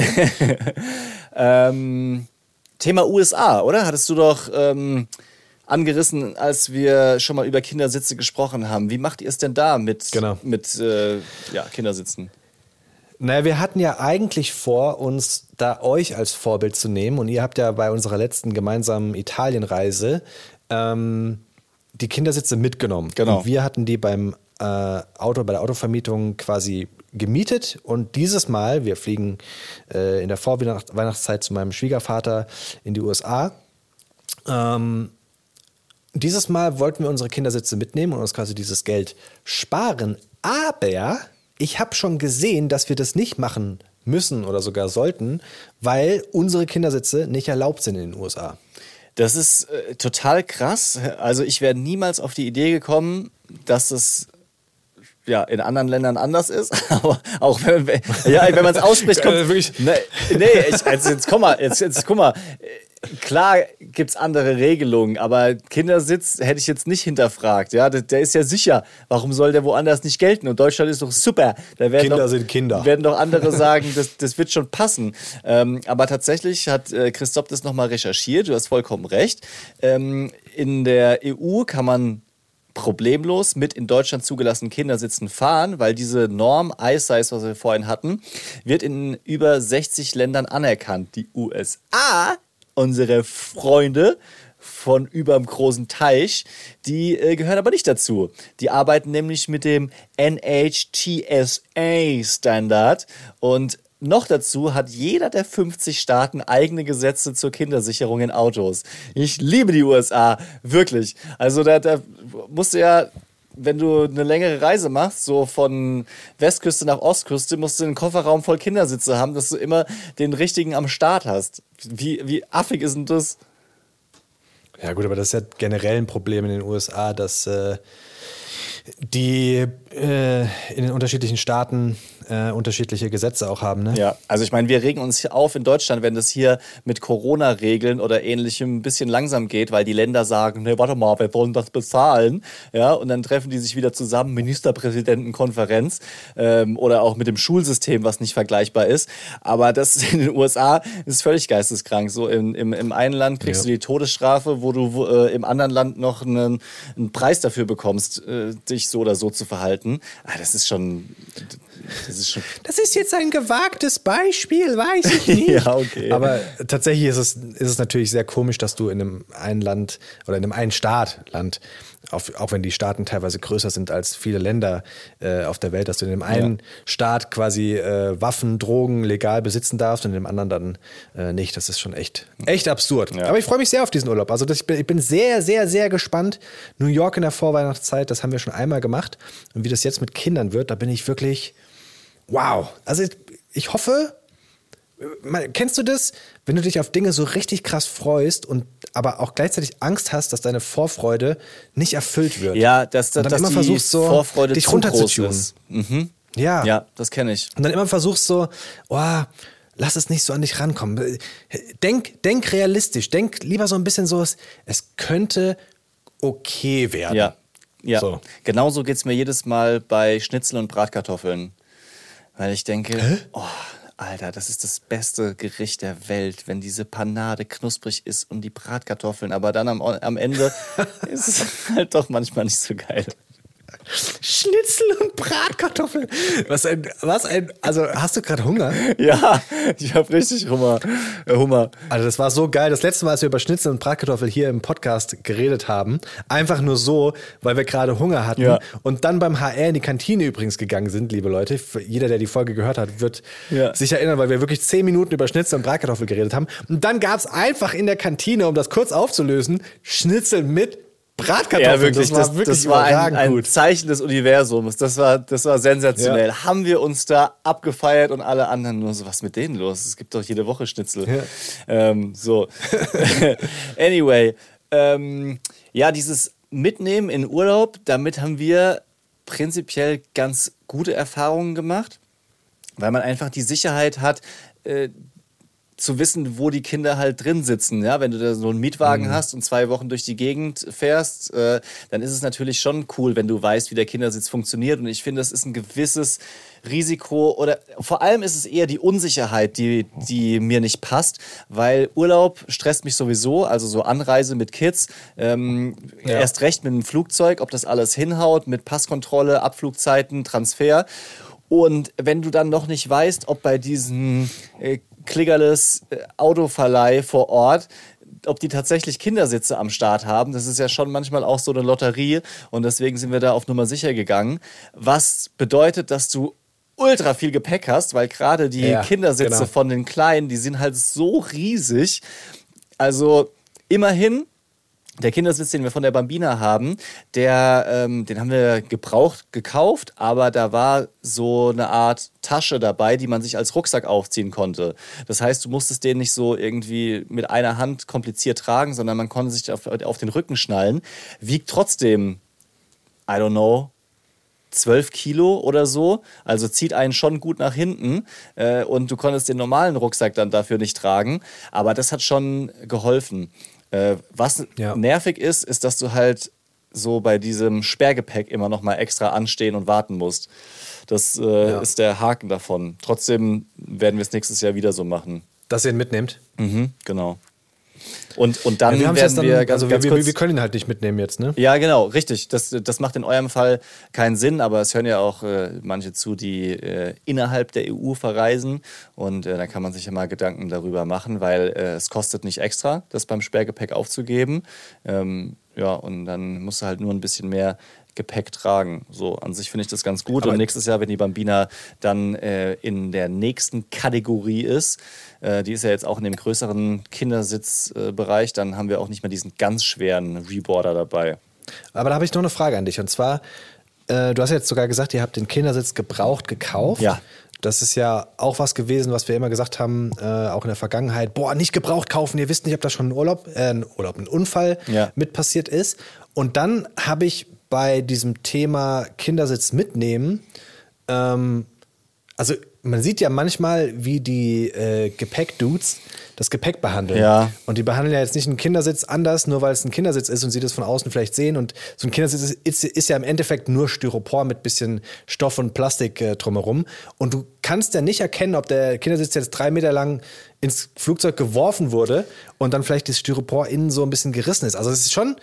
Ähm, Thema USA, oder? Hattest du doch ähm, angerissen, als wir schon mal über Kindersitze gesprochen haben. Wie macht ihr es denn da mit, Genau. mit äh, ja, Kindersitzen? Naja, wir hatten ja eigentlich vor, uns da euch als Vorbild zu nehmen. Und ihr habt ja bei unserer letzten gemeinsamen Italienreise ähm, die Kindersitze mitgenommen. Genau. Und wir hatten die beim äh, Auto, bei der Autovermietung quasi gemietet. Und dieses Mal, wir fliegen äh, in der Vorweihnachtszeit zu meinem Schwiegervater in die USA. Ähm, dieses Mal wollten wir unsere Kindersitze mitnehmen und uns quasi dieses Geld sparen. Aber ich habe schon gesehen, dass wir das nicht machen müssen oder sogar sollten, weil unsere Kindersitze nicht erlaubt sind in den USA. Das ist äh, total krass. Also ich wäre niemals auf die Idee gekommen, dass es ja, in anderen Ländern anders ist, aber auch wenn, wenn- ja, wenn man es ausspricht, kommt. Also wirklich- Nee, nee ich, also jetzt guck mal, jetzt, jetzt guck mal. Klar gibt es andere Regelungen, aber Kindersitz hätte ich jetzt nicht hinterfragt. Ja, der, der ist ja sicher. Warum soll der woanders nicht gelten? Und Deutschland ist doch super. Da werden Kinder doch, sind Kinder. Werden doch andere sagen, das, das wird schon passen. Ähm, aber tatsächlich hat äh, Christoph das nochmal recherchiert. Du hast vollkommen recht. Ähm, in der EU kann man problemlos mit in Deutschland zugelassenen Kindersitzen fahren, weil diese Norm iSize, was wir vorhin hatten, wird in über 60 Ländern anerkannt. Die USA, unsere Freunde von überm großen Teich, die äh, gehören aber nicht dazu. Die arbeiten nämlich mit dem NHTSA-Standard und noch dazu hat jeder der 50 Staaten eigene Gesetze zur Kindersicherung in Autos. Ich liebe die USA, wirklich. Also da, da musst du ja, wenn du eine längere Reise machst, so von Westküste nach Ostküste, musst du einen Kofferraum voll Kindersitze haben, dass du immer den richtigen am Start hast. Wie, wie affig ist denn das? Ja gut, aber das ist ja generell ein Problem in den USA, dass äh, die äh, in den unterschiedlichen Staaten äh, unterschiedliche Gesetze auch haben. Ne? Ja, also ich meine, wir regen uns hier auf in Deutschland, wenn das hier mit Corona-Regeln oder ähnlichem ein bisschen langsam geht, weil die Länder sagen, nee, warte mal, wir wollen das bezahlen. Ja, und dann treffen die sich wieder zusammen, Ministerpräsidentenkonferenz ähm, oder auch mit dem Schulsystem, was nicht vergleichbar ist. Aber das in den USA ist völlig geisteskrank. So im, im, im einen Land kriegst Ja. du die Todesstrafe, wo du äh, im anderen Land noch einen, einen Preis dafür bekommst, äh, dich so oder so zu verhalten. Ah, das ist schon... Das ist schon Das ist jetzt ein gewagtes Beispiel, weiß ich nicht. Ja, okay. Aber tatsächlich ist es, ist es natürlich sehr komisch, dass du in einem einen Land oder in einem einen Staat, Land, Auf, auch wenn die Staaten teilweise größer sind als viele Länder äh, auf der Welt, dass du in dem einen Staat quasi äh, Waffen, Drogen legal besitzen darfst und in dem anderen dann äh, nicht. Das ist schon echt, echt absurd. Ja. Aber ich freue mich sehr auf diesen Urlaub. Also das, ich, bin, ich bin sehr, sehr, sehr gespannt. New York in der Vorweihnachtszeit, das haben wir schon einmal gemacht. Und wie das jetzt mit Kindern wird, da bin ich wirklich wow. Also ich, ich hoffe, kennst du das, wenn du dich auf Dinge so richtig krass freust und aber auch gleichzeitig Angst hast, dass deine Vorfreude nicht erfüllt wird? Ja, dass, Und dass, dann dass immer die versuchst so, Vorfreude dich zu runterzutunen. Mhm. Ja. Ja, das kenne ich. Und dann immer versuchst so, oh, lass es nicht so an dich rankommen. Denk, denk realistisch, denk lieber so ein bisschen so, es, es könnte okay werden. Ja, ja. So. Genauso geht es mir jedes Mal bei Schnitzel und Bratkartoffeln. Weil ich denke, oh, Alter, das ist das beste Gericht der Welt, wenn diese Panade knusprig ist und die Bratkartoffeln. Aber dann am, am Ende ist es halt doch manchmal nicht so geil. Schnitzel und Bratkartoffeln. Was ein, was ein, also hast du gerade Hunger? Ja, ich habe richtig Hummer. Äh, Hummer. Also das war so geil. Das letzte Mal, als wir über Schnitzel und Bratkartoffel hier im Podcast geredet haben, einfach nur so, weil wir gerade Hunger hatten Ja. und dann beim HR in die Kantine übrigens gegangen sind, liebe Leute. Für jeder, der die Folge gehört hat, wird Ja. sich erinnern, weil wir wirklich zehn Minuten über Schnitzel und Bratkartoffel geredet haben. Und dann gab es einfach in der Kantine, um das kurz aufzulösen, Schnitzel mit Bratkartoffeln. Ja, wirklich. Das war Das, wirklich das war ein, ein. Zeichen des Universums. Das war, das war sensationell. Ja. Haben wir uns da abgefeiert und alle anderen nur so, was ist mit denen los? Es gibt doch jede Woche Schnitzel. Ja. Ähm, so. anyway. Ähm, ja, dieses Mitnehmen in Urlaub, damit haben wir prinzipiell ganz gute Erfahrungen gemacht, weil man einfach die Sicherheit hat, äh, zu wissen, wo die Kinder halt drin sitzen. Ja, wenn du da so einen Mietwagen hast und zwei Wochen durch die Gegend fährst, äh, dann ist es natürlich schon cool, wenn du weißt, wie der Kindersitz funktioniert. Und ich finde, das ist ein gewisses Risiko oder vor allem ist es eher die Unsicherheit, die, die mir nicht passt, weil Urlaub stresst mich sowieso, also so Anreise mit Kids, ähm, Ja. erst recht mit dem Flugzeug, ob das alles hinhaut, mit Passkontrolle, Abflugzeiten, Transfer. Und wenn du dann noch nicht weißt, ob bei diesem äh, Kliggerles äh, Autoverleih vor Ort, ob die tatsächlich Kindersitze am Start haben, das ist ja schon manchmal auch so eine Lotterie und deswegen sind wir da auf Nummer sicher gegangen. Was bedeutet, dass du ultra viel Gepäck hast, weil gerade die Ja, Kindersitze genau. von den Kleinen, die sind halt so riesig. Also immerhin der Kindersitz, den wir von der Bambina haben, der, ähm, den haben wir gebraucht gekauft, aber da war so eine Art Tasche dabei, die man sich als Rucksack aufziehen konnte. Das heißt, du musstest den nicht so irgendwie mit einer Hand kompliziert tragen, sondern man konnte sich auf, auf den Rücken schnallen. Wiegt trotzdem, I don't know, 12 Kilo oder so. Also zieht einen schon gut nach hinten. Äh, und du konntest den normalen Rucksack dann dafür nicht tragen. Aber das hat schon geholfen. Äh, was Ja. nervig ist, ist, dass du halt so bei diesem Sperrgepäck immer noch mal extra anstehen und warten musst. Das äh, Ja. ist der Haken davon. Trotzdem werden wir es nächstes Jahr wieder so machen. Dass ihr ihn mitnehmt. Mhm, genau. Und, und dann Ja, wir werden dann, wir ganz, also ganz wir, kurz wir, wir können ihn halt nicht mitnehmen jetzt, ne? ja, genau, richtig. Das, das macht in eurem Fall keinen Sinn, aber es hören ja auch äh, manche zu, die äh, innerhalb der EU verreisen. Und äh, da kann man sich ja mal Gedanken darüber machen, weil äh, es kostet nicht extra, das beim Sperrgepäck aufzugeben. Ähm, ja, und dann musst du halt nur ein bisschen mehr Gepäck tragen. So, an sich finde ich das ganz gut. Aber- und nächstes Jahr, wenn die Bambina dann äh, in der nächsten Kategorie ist, äh, die ist ja jetzt auch in dem größeren Kindersitzbereich, dann haben wir auch nicht mehr diesen ganz schweren Reboarder dabei. Aber da habe ich noch eine Frage an dich. Und zwar, äh, du hast jetzt sogar gesagt, ihr habt den Kindersitz gebraucht gekauft. Ja. Das ist ja auch was gewesen, was wir immer gesagt haben, äh, auch in der Vergangenheit. Boah, nicht gebraucht kaufen. Ihr wisst nicht, ob da schon ein Urlaub, äh, ein Urlaub, ein Unfall Ja. mit passiert ist. Und dann habe ich bei diesem Thema Kindersitz mitnehmen, ähm, also man sieht ja manchmal, wie die äh, Gepäckdudes das Gepäck behandeln. Ja. Und die behandeln ja jetzt nicht einen Kindersitz anders, nur weil es ein Kindersitz ist und sie das von außen vielleicht sehen. Und so ein Kindersitz ist, ist, ist ja im Endeffekt nur Styropor mit bisschen Stoff und Plastik äh, drumherum. Und du kannst ja nicht erkennen, ob der Kindersitz jetzt drei Meter lang ins Flugzeug geworfen wurde und dann vielleicht das Styropor innen so ein bisschen gerissen ist. Also es ist schon,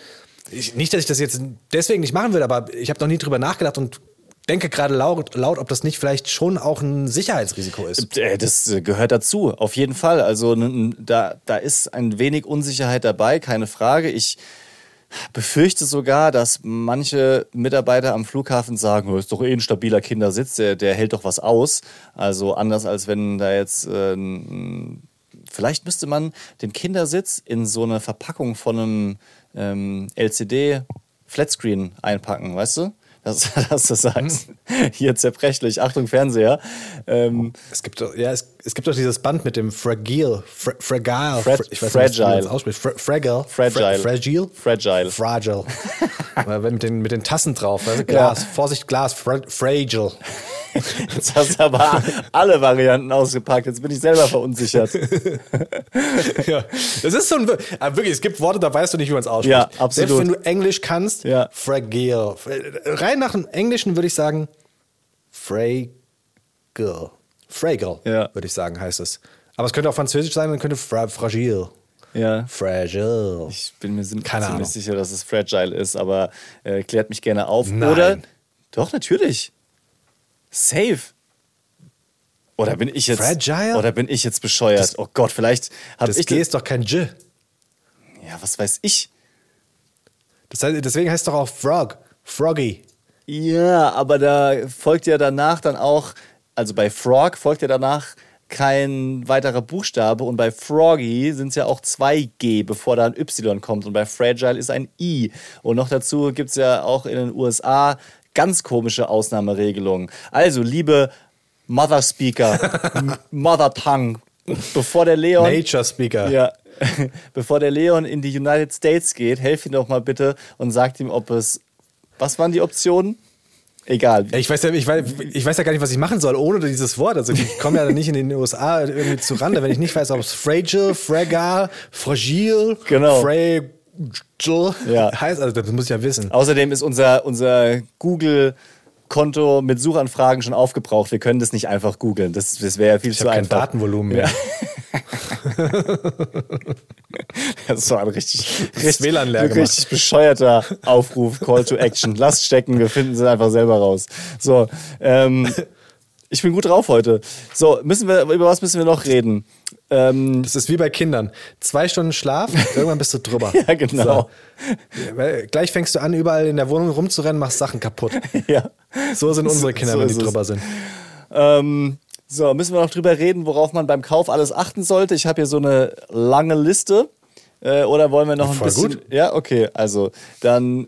ich, nicht, dass ich das jetzt deswegen nicht machen würde, aber ich habe noch nie drüber nachgedacht und denke gerade laut, laut, ob das nicht vielleicht schon auch ein Sicherheitsrisiko ist. Äh, Das äh, gehört dazu, auf jeden Fall. Also da, da ist ein wenig Unsicherheit dabei, keine Frage. Ich befürchte sogar, dass manche Mitarbeiter am Flughafen sagen, oh, ist doch eh ein stabiler Kindersitz, der, der hält doch was aus. Also anders als wenn da jetzt äh, vielleicht müsste man den Kindersitz in so eine Verpackung von einem ähm, LCD Flatscreen einpacken, weißt du? Dass, dass du sagst, hier zerbrechlich, Achtung Fernseher. Ähm, Es gibt doch, ja, es, es gibt doch dieses Band mit dem Fragile, fra, Fragile, Fra- ich weiß nicht, wie man Fragile. das ausspricht. Fra, fragile, Fragile. Fra, fragile, Fragile. fragile. Mit den, mit den Tassen drauf, also Glas, Vorsicht, Glas, fra, fragile. Jetzt hast du aber alle Varianten ausgepackt. Jetzt bin ich selber verunsichert. ja, das ist so ein, aber wirklich, es gibt Worte, da weißt du nicht, wie man es ausspricht. Ja, absolut. Selbst wenn du Englisch kannst, Ja. fragile. Rein nach dem Englischen würde ich sagen, fragile. Fragile, Ja. würde ich sagen, heißt es. Aber es könnte auch Französisch sein, dann könnte fra, fragile. Ja. Fragile. Ich bin mir ziemlich sicher, dass es fragile ist, aber äh, klärt mich gerne auf. Nein. Oder. Doch, natürlich. Safe. Oder bin ich jetzt. Fragile? Oder bin ich jetzt bescheuert? oh Gott, vielleicht habe Das ich. G ist doch kein J. ja, was weiß ich? Das heißt, deswegen heißt es doch auch Frog. Froggy. Ja, aber da folgt ja danach dann auch. Also bei Frog folgt ja danach kein weiterer Buchstabe und bei Froggy sind es ja auch zwei G, bevor da ein Y kommt und bei Fragile ist ein I. Und noch dazu gibt es ja auch in den USA ganz komische Ausnahmeregelungen. Also, liebe Mother Speaker, Mother Tongue, bevor der Leon. Nature Speaker. Ja. Bevor der Leon in die United States geht, helf ihm doch mal bitte und sagt ihm, ob es. Was waren die Optionen? Egal. Ich weiß, ja, ich, weiß, ich weiß ja gar nicht, was ich machen soll ohne dieses Wort. Also ich komme ja nicht in den USA irgendwie zu Rande, wenn ich nicht weiß, ob es fragile, fragile, fragile, Genau. fragile Ja. heißt. Also das muss ich ja wissen. Außerdem ist unser, unser Google-Konto mit Suchanfragen schon aufgebraucht. Wir können das nicht einfach googeln. Das, das wäre ja viel Ich zu habe kein einfach. Datenvolumen mehr. Das ist so ein richtig, Das richtig, WLAN leer ein gemacht. richtig bescheuerter Aufruf, Call to Action. Lasst stecken, wir finden sie einfach selber raus. So, ähm, ich bin gut drauf heute. So, müssen wir, über was müssen wir noch reden? Ähm, Das ist wie bei Kindern. Zwei Stunden Schlaf, irgendwann bist du drüber. ja, genau. So. Weil Gleich fängst du an, überall in der Wohnung rumzurennen, machst Sachen kaputt. Ja. So sind unsere Kinder, So wenn die ist es. drüber sind. Ähm, so, müssen wir noch drüber reden, worauf man beim Kauf alles achten sollte. Ich habe hier so eine lange Liste. Äh, oder wollen wir noch ein Voll bisschen. gut. Ja, okay. Also, dann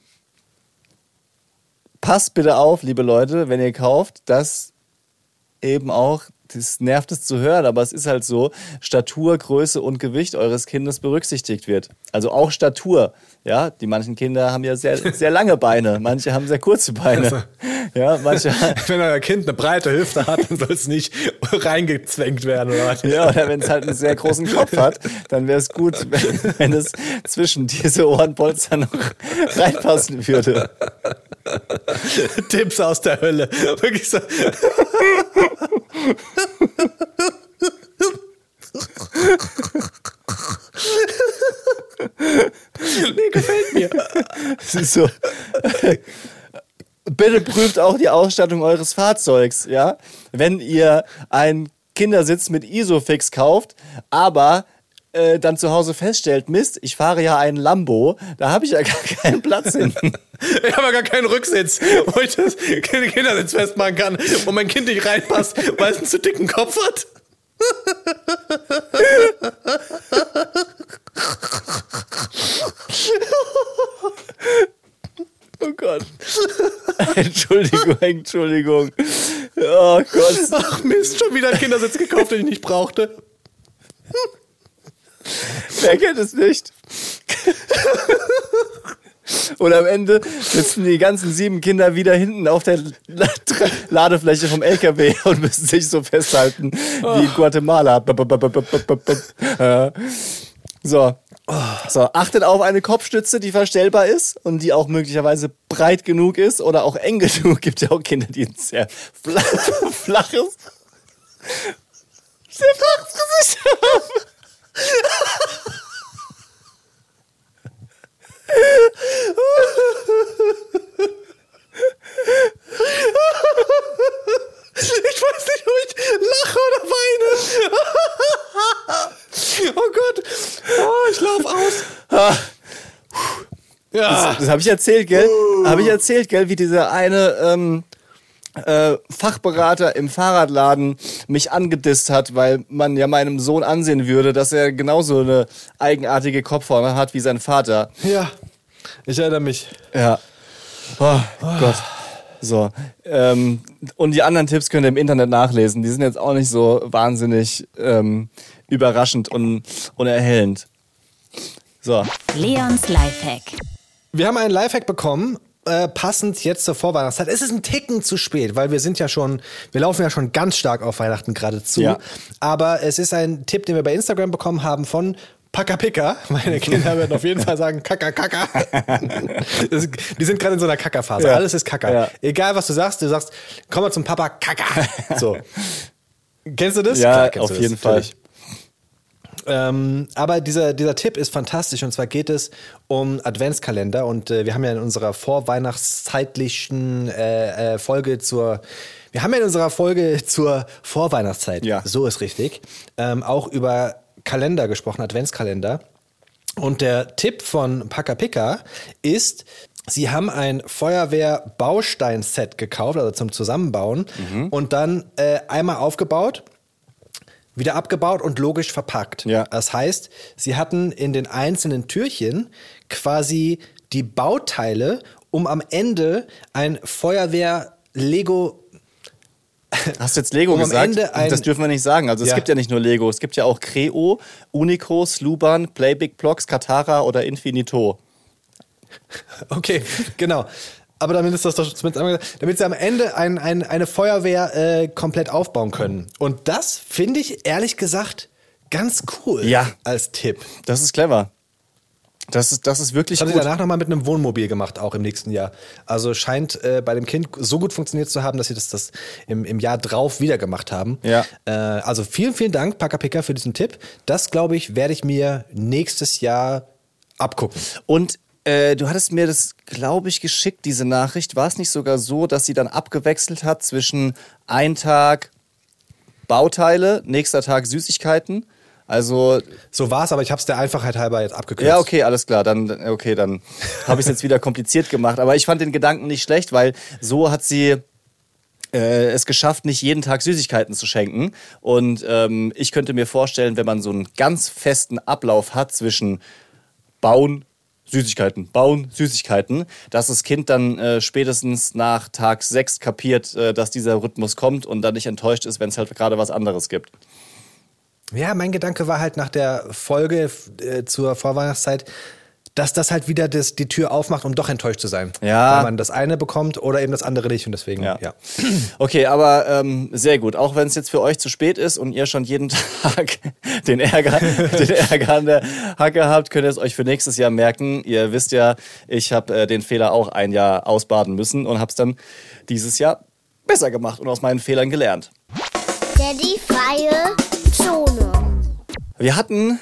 passt bitte auf, liebe Leute, wenn ihr kauft, dass eben auch, das nervt es zu hören, aber es ist halt so, Statur, Größe und Gewicht eures Kindes berücksichtigt wird. Also auch Statur. Ja, die manchen Kinder haben ja sehr, sehr lange Beine, manche haben sehr kurze Beine. Ja, manche. Wenn euer Kind eine breite Hüfte hat, dann soll es nicht reingezwängt werden. Oder was? Ja, oder wenn es halt einen sehr großen Kopf hat, dann wäre es gut, wenn, wenn es zwischen diese Ohrenpolster noch reinpassen würde. Tipps aus der Hölle. Wirklich so. Nee, gefällt mir. Es ist so. Bitte prüft auch die Ausstattung eures Fahrzeugs, ja? Wenn ihr einen Kindersitz mit Isofix kauft, aber äh, dann zu Hause feststellt, Mist, ich fahre ja einen Lambo, da habe ich ja gar keinen Platz hinten. Ich habe ja gar keinen Rücksitz, wo ich das Kindersitz festmachen kann, wo mein Kind nicht reinpasst, weil es einen zu dicken Kopf hat. Oh Gott. Entschuldigung, Entschuldigung. Oh Gott. Ach Mist, schon wieder einen Kindersitz gekauft, den ich nicht brauchte. Wer kennt es nicht? Und am Ende sitzen die ganzen sieben Kinder wieder hinten auf der Ladefläche vom LKW und müssen sich so festhalten wie in Guatemala. So. So, achtet auf eine Kopfstütze, die verstellbar ist und die auch möglicherweise breit genug ist oder auch eng genug. Gibt ja auch Kinder, die ein sehr flach, flaches, sehr flaches Gesicht haben. Ich weiß nicht, ob ich lache oder weine. Oh Gott. Oh, ich lauf aus. Das, das habe ich erzählt, gell? Habe ich erzählt, gell, wie dieser eine ähm, äh, Fachberater im Fahrradladen mich angedisst hat, weil man ja meinem Sohn ansehen würde, dass er genauso eine eigenartige Kopfform hat wie sein Vater. Ja, ich erinnere mich. Ja. Oh, Gott. So. Ähm, und die anderen Tipps könnt ihr im Internet nachlesen. Die sind jetzt auch nicht so wahnsinnig ähm, überraschend und, und erhellend. So. Leons Lifehack. Wir haben einen Lifehack bekommen, äh, passend jetzt zur Vorweihnachtszeit. Es ist ein Ticken zu spät, weil wir sind ja schon, wir laufen ja schon ganz stark auf Weihnachten gerade zu. Ja. Aber es ist ein Tipp, den wir bei Instagram bekommen haben von Paka Pika. Meine Kinder werden auf jeden Fall sagen Kaka Kaka. Das- Die sind gerade in so einer Kackerphase. Ja. Alles ist Kaka. Ja. Egal was du sagst, du sagst, komm mal zum Papa Kaka. So. Kennst du das? Ja, Klar auf du das, jeden Fall. natürlich. Ähm, aber dieser, dieser Tipp ist fantastisch. Und zwar geht es um Adventskalender. Und äh, wir haben ja in unserer vorweihnachtszeitlichen äh, äh, Folge zur wir haben ja in unserer Folge zur Vorweihnachtszeit, Ja. so ist richtig, ähm, auch über Kalender gesprochen, Adventskalender. Und der Tipp von Paka Pika ist, sie haben ein Feuerwehr-Baustein-Set gekauft, also zum Zusammenbauen, und dann äh, einmal aufgebaut, wieder abgebaut und logisch verpackt. Ja. Das heißt, sie hatten in den einzelnen Türchen quasi die Bauteile, um am Ende ein Feuerwehr-Lego Hast du jetzt Lego Um gesagt? Das dürfen wir nicht sagen. Also es Ja. gibt ja nicht nur Lego, es gibt ja auch Creo, Unico, Sluban, Playbig Blocks, Katara oder Infinito. Okay, genau. Aber damit ist das doch zumindest einmal gesagt, damit sie am Ende ein, ein, eine Feuerwehr äh, komplett aufbauen können. Und das finde ich ehrlich gesagt ganz cool Ja. als Tipp. Das ist clever. Das ist, das ist wirklich Das haben gut. sie danach nochmal mit einem Wohnmobil gemacht, auch im nächsten Jahr. Also scheint äh, bei dem Kind so gut funktioniert zu haben, dass sie das, das im, im Jahr drauf wieder gemacht haben. Ja. Äh, also vielen, vielen Dank, Paka Pika, für diesen Tipp. Das, glaube ich, werde ich mir nächstes Jahr abgucken. Und äh, du hattest mir das, glaube ich, geschickt, diese Nachricht. War es nicht sogar so, dass sie dann abgewechselt hat zwischen ein Tag Bauteile, nächster Tag Süßigkeiten? Also, So war es, aber ich habe es der Einfachheit halber jetzt abgekürzt. ja, okay, alles klar. Dann, okay, dann habe ich es jetzt wieder kompliziert gemacht. Aber ich fand den Gedanken nicht schlecht, weil so hat sie äh, es geschafft, nicht jeden Tag Süßigkeiten zu schenken. Und ähm, ich könnte mir vorstellen, wenn man so einen ganz festen Ablauf hat zwischen Bauen, Süßigkeiten, Bauen, Süßigkeiten, dass das Kind dann äh, spätestens nach Tag 6 kapiert, äh, dass dieser Rhythmus kommt und dann nicht enttäuscht ist, wenn es halt gerade was anderes gibt. Ja, mein Gedanke war halt nach der Folge äh, zur Vorweihnachtszeit, dass das halt wieder das, die Tür aufmacht, um doch enttäuscht zu sein. Ja. Weil man das eine bekommt oder eben das andere nicht und deswegen, ja. Ja. Okay, aber ähm, sehr gut. Auch wenn es jetzt für euch zu spät ist und ihr schon jeden Tag den Ärger, den Ärger an der Hacke habt, könnt ihr es euch für nächstes Jahr merken. Ihr wisst ja, ich habe äh, den Fehler auch ein Jahr ausbaden müssen und habe es dann dieses Jahr besser gemacht und aus meinen Fehlern gelernt. Daddy freie Zone. Wir hatten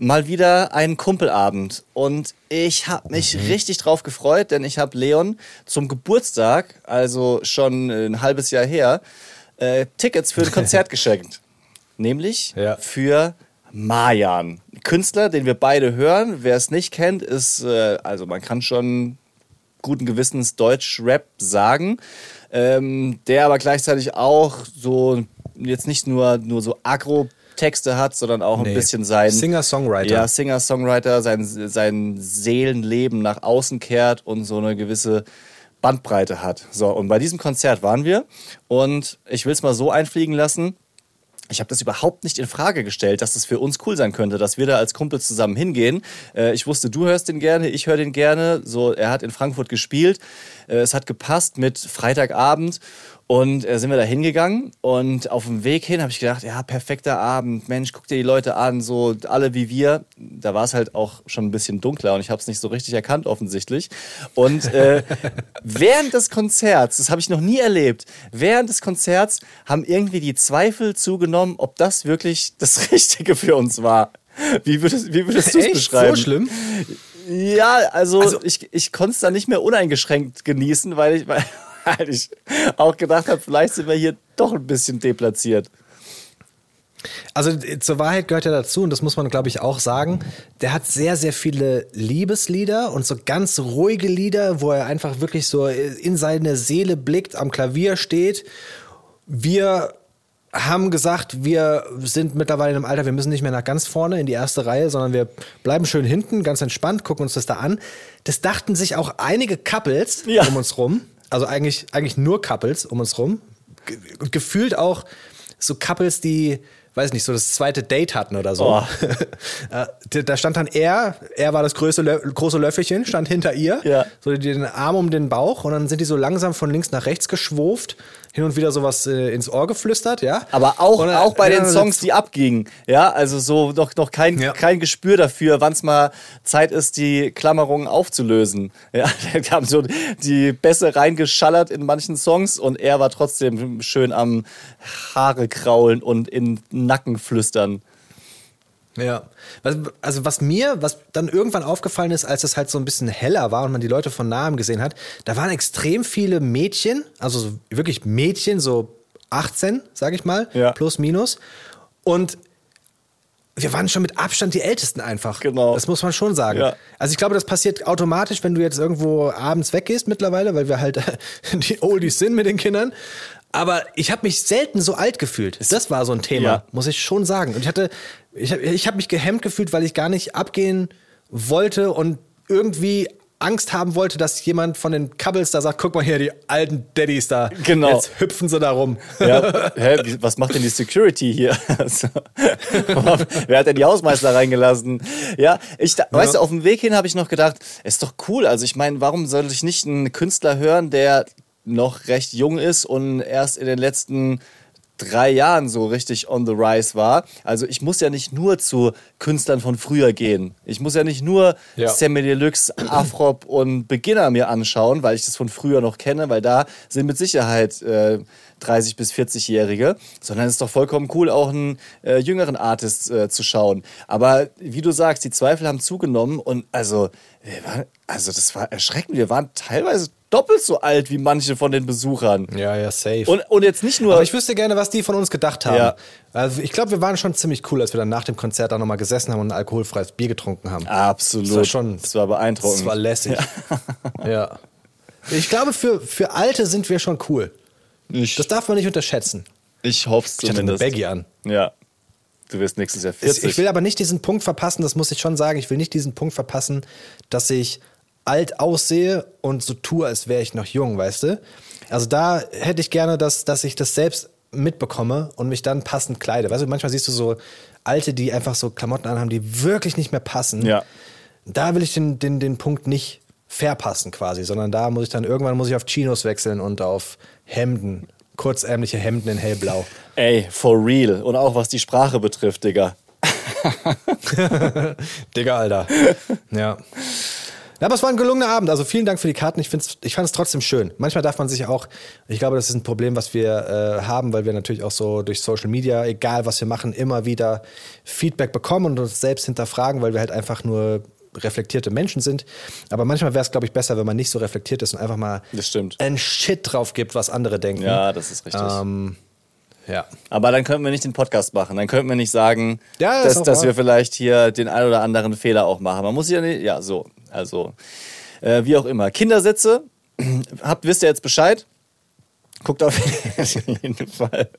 mal wieder einen Kumpelabend und ich habe mich richtig drauf gefreut, denn ich habe Leon zum Geburtstag, also schon ein halbes Jahr her, äh, Tickets für ein Konzert geschenkt. Nämlich Ja. für Marjan. Künstler, den wir beide hören. Wer es nicht kennt, ist, äh, also man kann schon guten Gewissens Deutsch-Rap sagen, ähm, der aber gleichzeitig auch so jetzt nicht nur, nur so Agro-Texte hat, sondern auch ein Nee. bisschen sein Singer-Songwriter. Ja, Singer-Songwriter, sein, sein Seelenleben nach außen kehrt und so eine gewisse Bandbreite hat. So, und bei diesem Konzert waren wir und ich will es mal so einfliegen lassen. Ich habe das überhaupt nicht in Frage gestellt, dass es für uns cool sein könnte, dass wir da als Kumpel zusammen hingehen. Äh, ich wusste, du hörst den gerne, ich höre den gerne. So, er hat in Frankfurt gespielt. Äh, es hat gepasst mit Freitagabend und äh, sind wir da hingegangen und auf dem Weg hin habe ich gedacht, ja, perfekter Abend, Mensch, guck dir die Leute an, so alle wie wir. Da war es halt auch schon ein bisschen dunkler und ich habe es nicht so richtig erkannt offensichtlich. Und äh, während des Konzerts, das habe ich noch nie erlebt, während des Konzerts haben irgendwie die Zweifel zugenommen, ob das wirklich das Richtige für uns war. Wie würdest, wie würdest du es beschreiben? So schlimm? Ja, also, Also- ich, ich konnte es da nicht mehr uneingeschränkt genießen, weil ich, weil, weil ich auch gedacht habe, vielleicht sind wir hier doch ein bisschen deplatziert. Also äh, zur Wahrheit gehört ja dazu, und das muss man, glaube ich, auch sagen, der hat sehr, sehr viele Liebeslieder und so ganz ruhige Lieder, wo er einfach wirklich so in seine Seele blickt, am Klavier steht. Wir haben gesagt, wir sind mittlerweile im Alter, wir müssen nicht mehr nach ganz vorne in die erste Reihe, sondern wir bleiben schön hinten, ganz entspannt, gucken uns das da an. Das dachten sich auch einige Couples Ja. um uns rum. Also eigentlich, eigentlich nur Couples um uns rum. Ge und gefühlt auch so Couples, die, weiß nicht, so das zweite Date hatten oder so. Oh. Äh, da- stand dann er, er war das größte große Löffelchen, stand hinter ihr, Ja. so den Arm um den Bauch und dann sind die so langsam von links nach rechts geschwurft, hin und wieder sowas äh, ins Ohr geflüstert, ja. Aber auch, Und dann- auch bei ja, den Songs, die abgingen. Ja, also so noch, noch kein, Ja. kein Gespür dafür, wann es mal Zeit ist, die Klammerungen aufzulösen. Ja, da haben so die Bässe reingeschallert in manchen Songs und er war trotzdem schön am Haare kraulen und in Nacken flüstern. Ja. Also was mir, was dann irgendwann aufgefallen ist, als es halt so ein bisschen heller war und man die Leute von nahem gesehen hat, da waren extrem viele Mädchen, also so wirklich Mädchen, so 18, sag ich mal, Ja. plus minus. Und wir waren schon mit Abstand die Ältesten einfach. Genau. Das muss man schon sagen. Ja. Also ich glaube, das passiert automatisch, wenn du jetzt irgendwo abends weggehst mittlerweile, weil wir halt die Oldies sind mit den Kindern. Aber ich habe mich selten so alt gefühlt. Das war so ein Thema, Ja. muss ich schon sagen. Und ich hatte, ich habe ich hab mich gehemmt gefühlt, weil ich gar nicht abgehen wollte und irgendwie Angst haben wollte, dass jemand von den Couples da sagt, guck mal hier, die alten Daddys da. Genau. Jetzt hüpfen sie da rum. Ja, hä, was macht denn die Security hier? Also, Wer hat denn die Hausmeister reingelassen? Ja, ich, da, weißt du, auf dem Weg hin habe ich noch gedacht, ist doch cool. Also ich meine, warum sollte ich nicht einen Künstler hören, der noch recht jung ist und erst in den letzten drei Jahren so richtig on the rise war. Also ich muss ja nicht nur zu Künstlern von früher gehen. Ich muss ja nicht nur Ja. Sammy Deluxe, Afrop und Beginner mir anschauen, weil ich das von früher noch kenne, weil da sind mit Sicherheit äh, 30 bis 40-Jährige, sondern es ist doch vollkommen cool, auch einen äh, jüngeren Artist äh, zu schauen. Aber wie du sagst, die Zweifel haben zugenommen und also, waren, also das war erschreckend. Wir waren teilweise doppelt so alt wie manche von den Besuchern. Ja, ja, safe. Und, und jetzt nicht nur. Aber ich wüsste gerne, was die von uns gedacht haben. Ja. Also ich glaube, wir waren schon ziemlich cool, als wir dann nach dem Konzert da nochmal gesessen haben und ein alkoholfreies Bier getrunken haben. Absolut. Das war schon- Das war beeindruckend. Das war lässig. Ja. Ich glaube, für, für Alte sind wir schon cool. Ich, Das darf man nicht unterschätzen. ich hoffe es Ich hatte eine zumindest. Baggy an. Ja. Du wirst nächstes Jahr Ich, 40. ich will aber nicht diesen Punkt verpassen, das muss ich schon sagen, ich will nicht diesen Punkt verpassen, dass ich alt aussehe und so tue, als wäre ich noch jung, weißt du? Also da hätte ich gerne, dass, dass ich das selbst mitbekomme und mich dann passend kleide. Weißt du, manchmal siehst du so Alte, die einfach so Klamotten anhaben, die wirklich nicht mehr passen. Ja. Da will ich den, den, den Punkt nicht verpassen quasi, sondern da muss ich dann irgendwann muss ich auf Chinos wechseln und auf Hemden, kurzärmliche Hemden in hellblau. Ey, for real. Und auch was die Sprache betrifft, Digga. Digga, Alter. ja. Ja, aber es war ein gelungener Abend. Also vielen Dank für die Karten. Ich, ich fand es trotzdem schön. Manchmal darf man sich auch, ich glaube, das ist ein Problem, was wir äh, haben, weil wir natürlich auch so durch Social Media, egal was wir machen, immer wieder Feedback bekommen und uns selbst hinterfragen, weil wir halt einfach nur reflektierte Menschen sind. Aber manchmal wäre es, glaube ich, besser, wenn man nicht so reflektiert ist und einfach mal Das einen Shit drauf gibt, was andere denken. Ja, das ist richtig. Ähm, ja. Aber dann könnten wir nicht den Podcast machen. Dann könnten wir nicht sagen, Ja, ist dass, dass wir vielleicht hier den ein oder anderen Fehler auch machen. Man muss ja nicht, ja, so. Also, äh, wie auch immer. Kindersitze, habt, wisst ihr jetzt Bescheid? Guckt auf jeden Fall.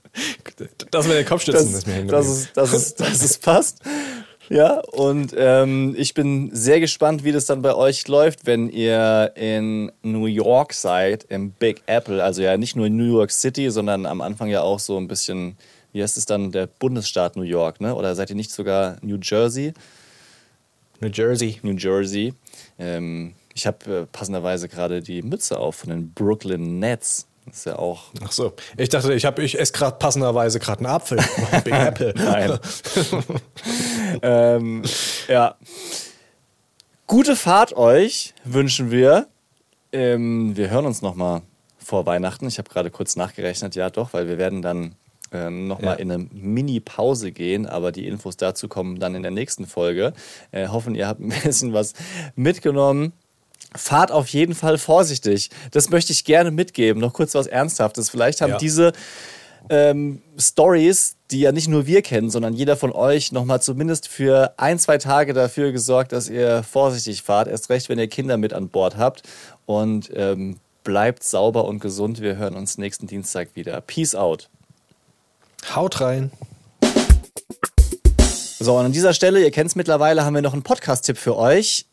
Das mit den Kopfstützen dass, dass, es, dass, es, dass es passt. Ja, und ähm, ich bin sehr gespannt, wie das dann bei euch läuft, wenn ihr in New York seid, im Big Apple. Also ja nicht nur in New York City, sondern am Anfang ja auch so ein bisschen, wie heißt es dann, der Bundesstaat New York, ne? Oder seid ihr nicht sogar New Jersey? New Jersey. New Jersey. Ähm, ich habe äh, passenderweise gerade die Mütze auf von den Brooklyn Nets. Das ist ja auch Ach so. Ich dachte, ich, hab- ich esse gerade passenderweise gerade einen Apfel. Big Apple. Nein. ähm, ja. Gute Fahrt euch wünschen wir. Ähm, wir hören uns noch mal vor Weihnachten. Ich habe gerade kurz nachgerechnet. Ja, doch, weil wir werden dann ähm, noch mal Ja. in eine Mini-Pause gehen. Aber die Infos dazu kommen dann in der nächsten Folge. Äh, hoffen, ihr habt ein bisschen was mitgenommen. Fahrt auf jeden Fall vorsichtig. Das möchte ich gerne mitgeben. Noch kurz was Ernsthaftes. Vielleicht haben Ja. diese ähm, Stories, die ja nicht nur wir kennen, sondern jeder von euch nochmal zumindest für ein, zwei Tage dafür gesorgt, dass ihr vorsichtig fahrt. Erst recht, wenn ihr Kinder mit an Bord habt. Und ähm, bleibt sauber und gesund. Wir hören uns nächsten Dienstag wieder. Peace out. Haut rein. So, und an dieser Stelle, ihr kennt es mittlerweile, haben wir noch einen Podcast-Tipp für euch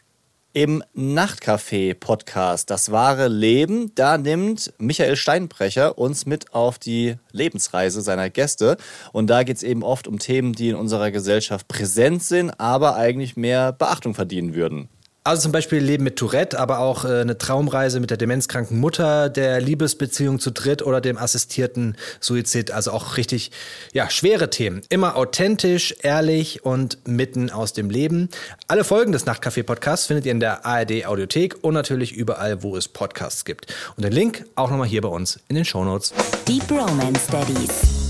im Nachtcafé-Podcast Das wahre Leben. Da nimmt Michael Steinbrecher uns mit auf die Lebensreise seiner Gäste. Und da geht es eben oft um Themen, die in unserer Gesellschaft präsent sind, aber eigentlich mehr Beachtung verdienen würden. Also zum Beispiel Leben mit Tourette, aber auch äh, eine Traumreise mit der demenzkranken Mutter, der Liebesbeziehung zu dritt oder dem assistierten Suizid. Also auch richtig, ja, schwere Themen. Immer authentisch, ehrlich und mitten aus dem Leben. Alle Folgen des Nachtcafé-Podcasts findet ihr in der ARD Audiothek und natürlich überall, wo es Podcasts gibt. Und den Link auch nochmal hier bei uns in den Shownotes. Deep Romance Daddies.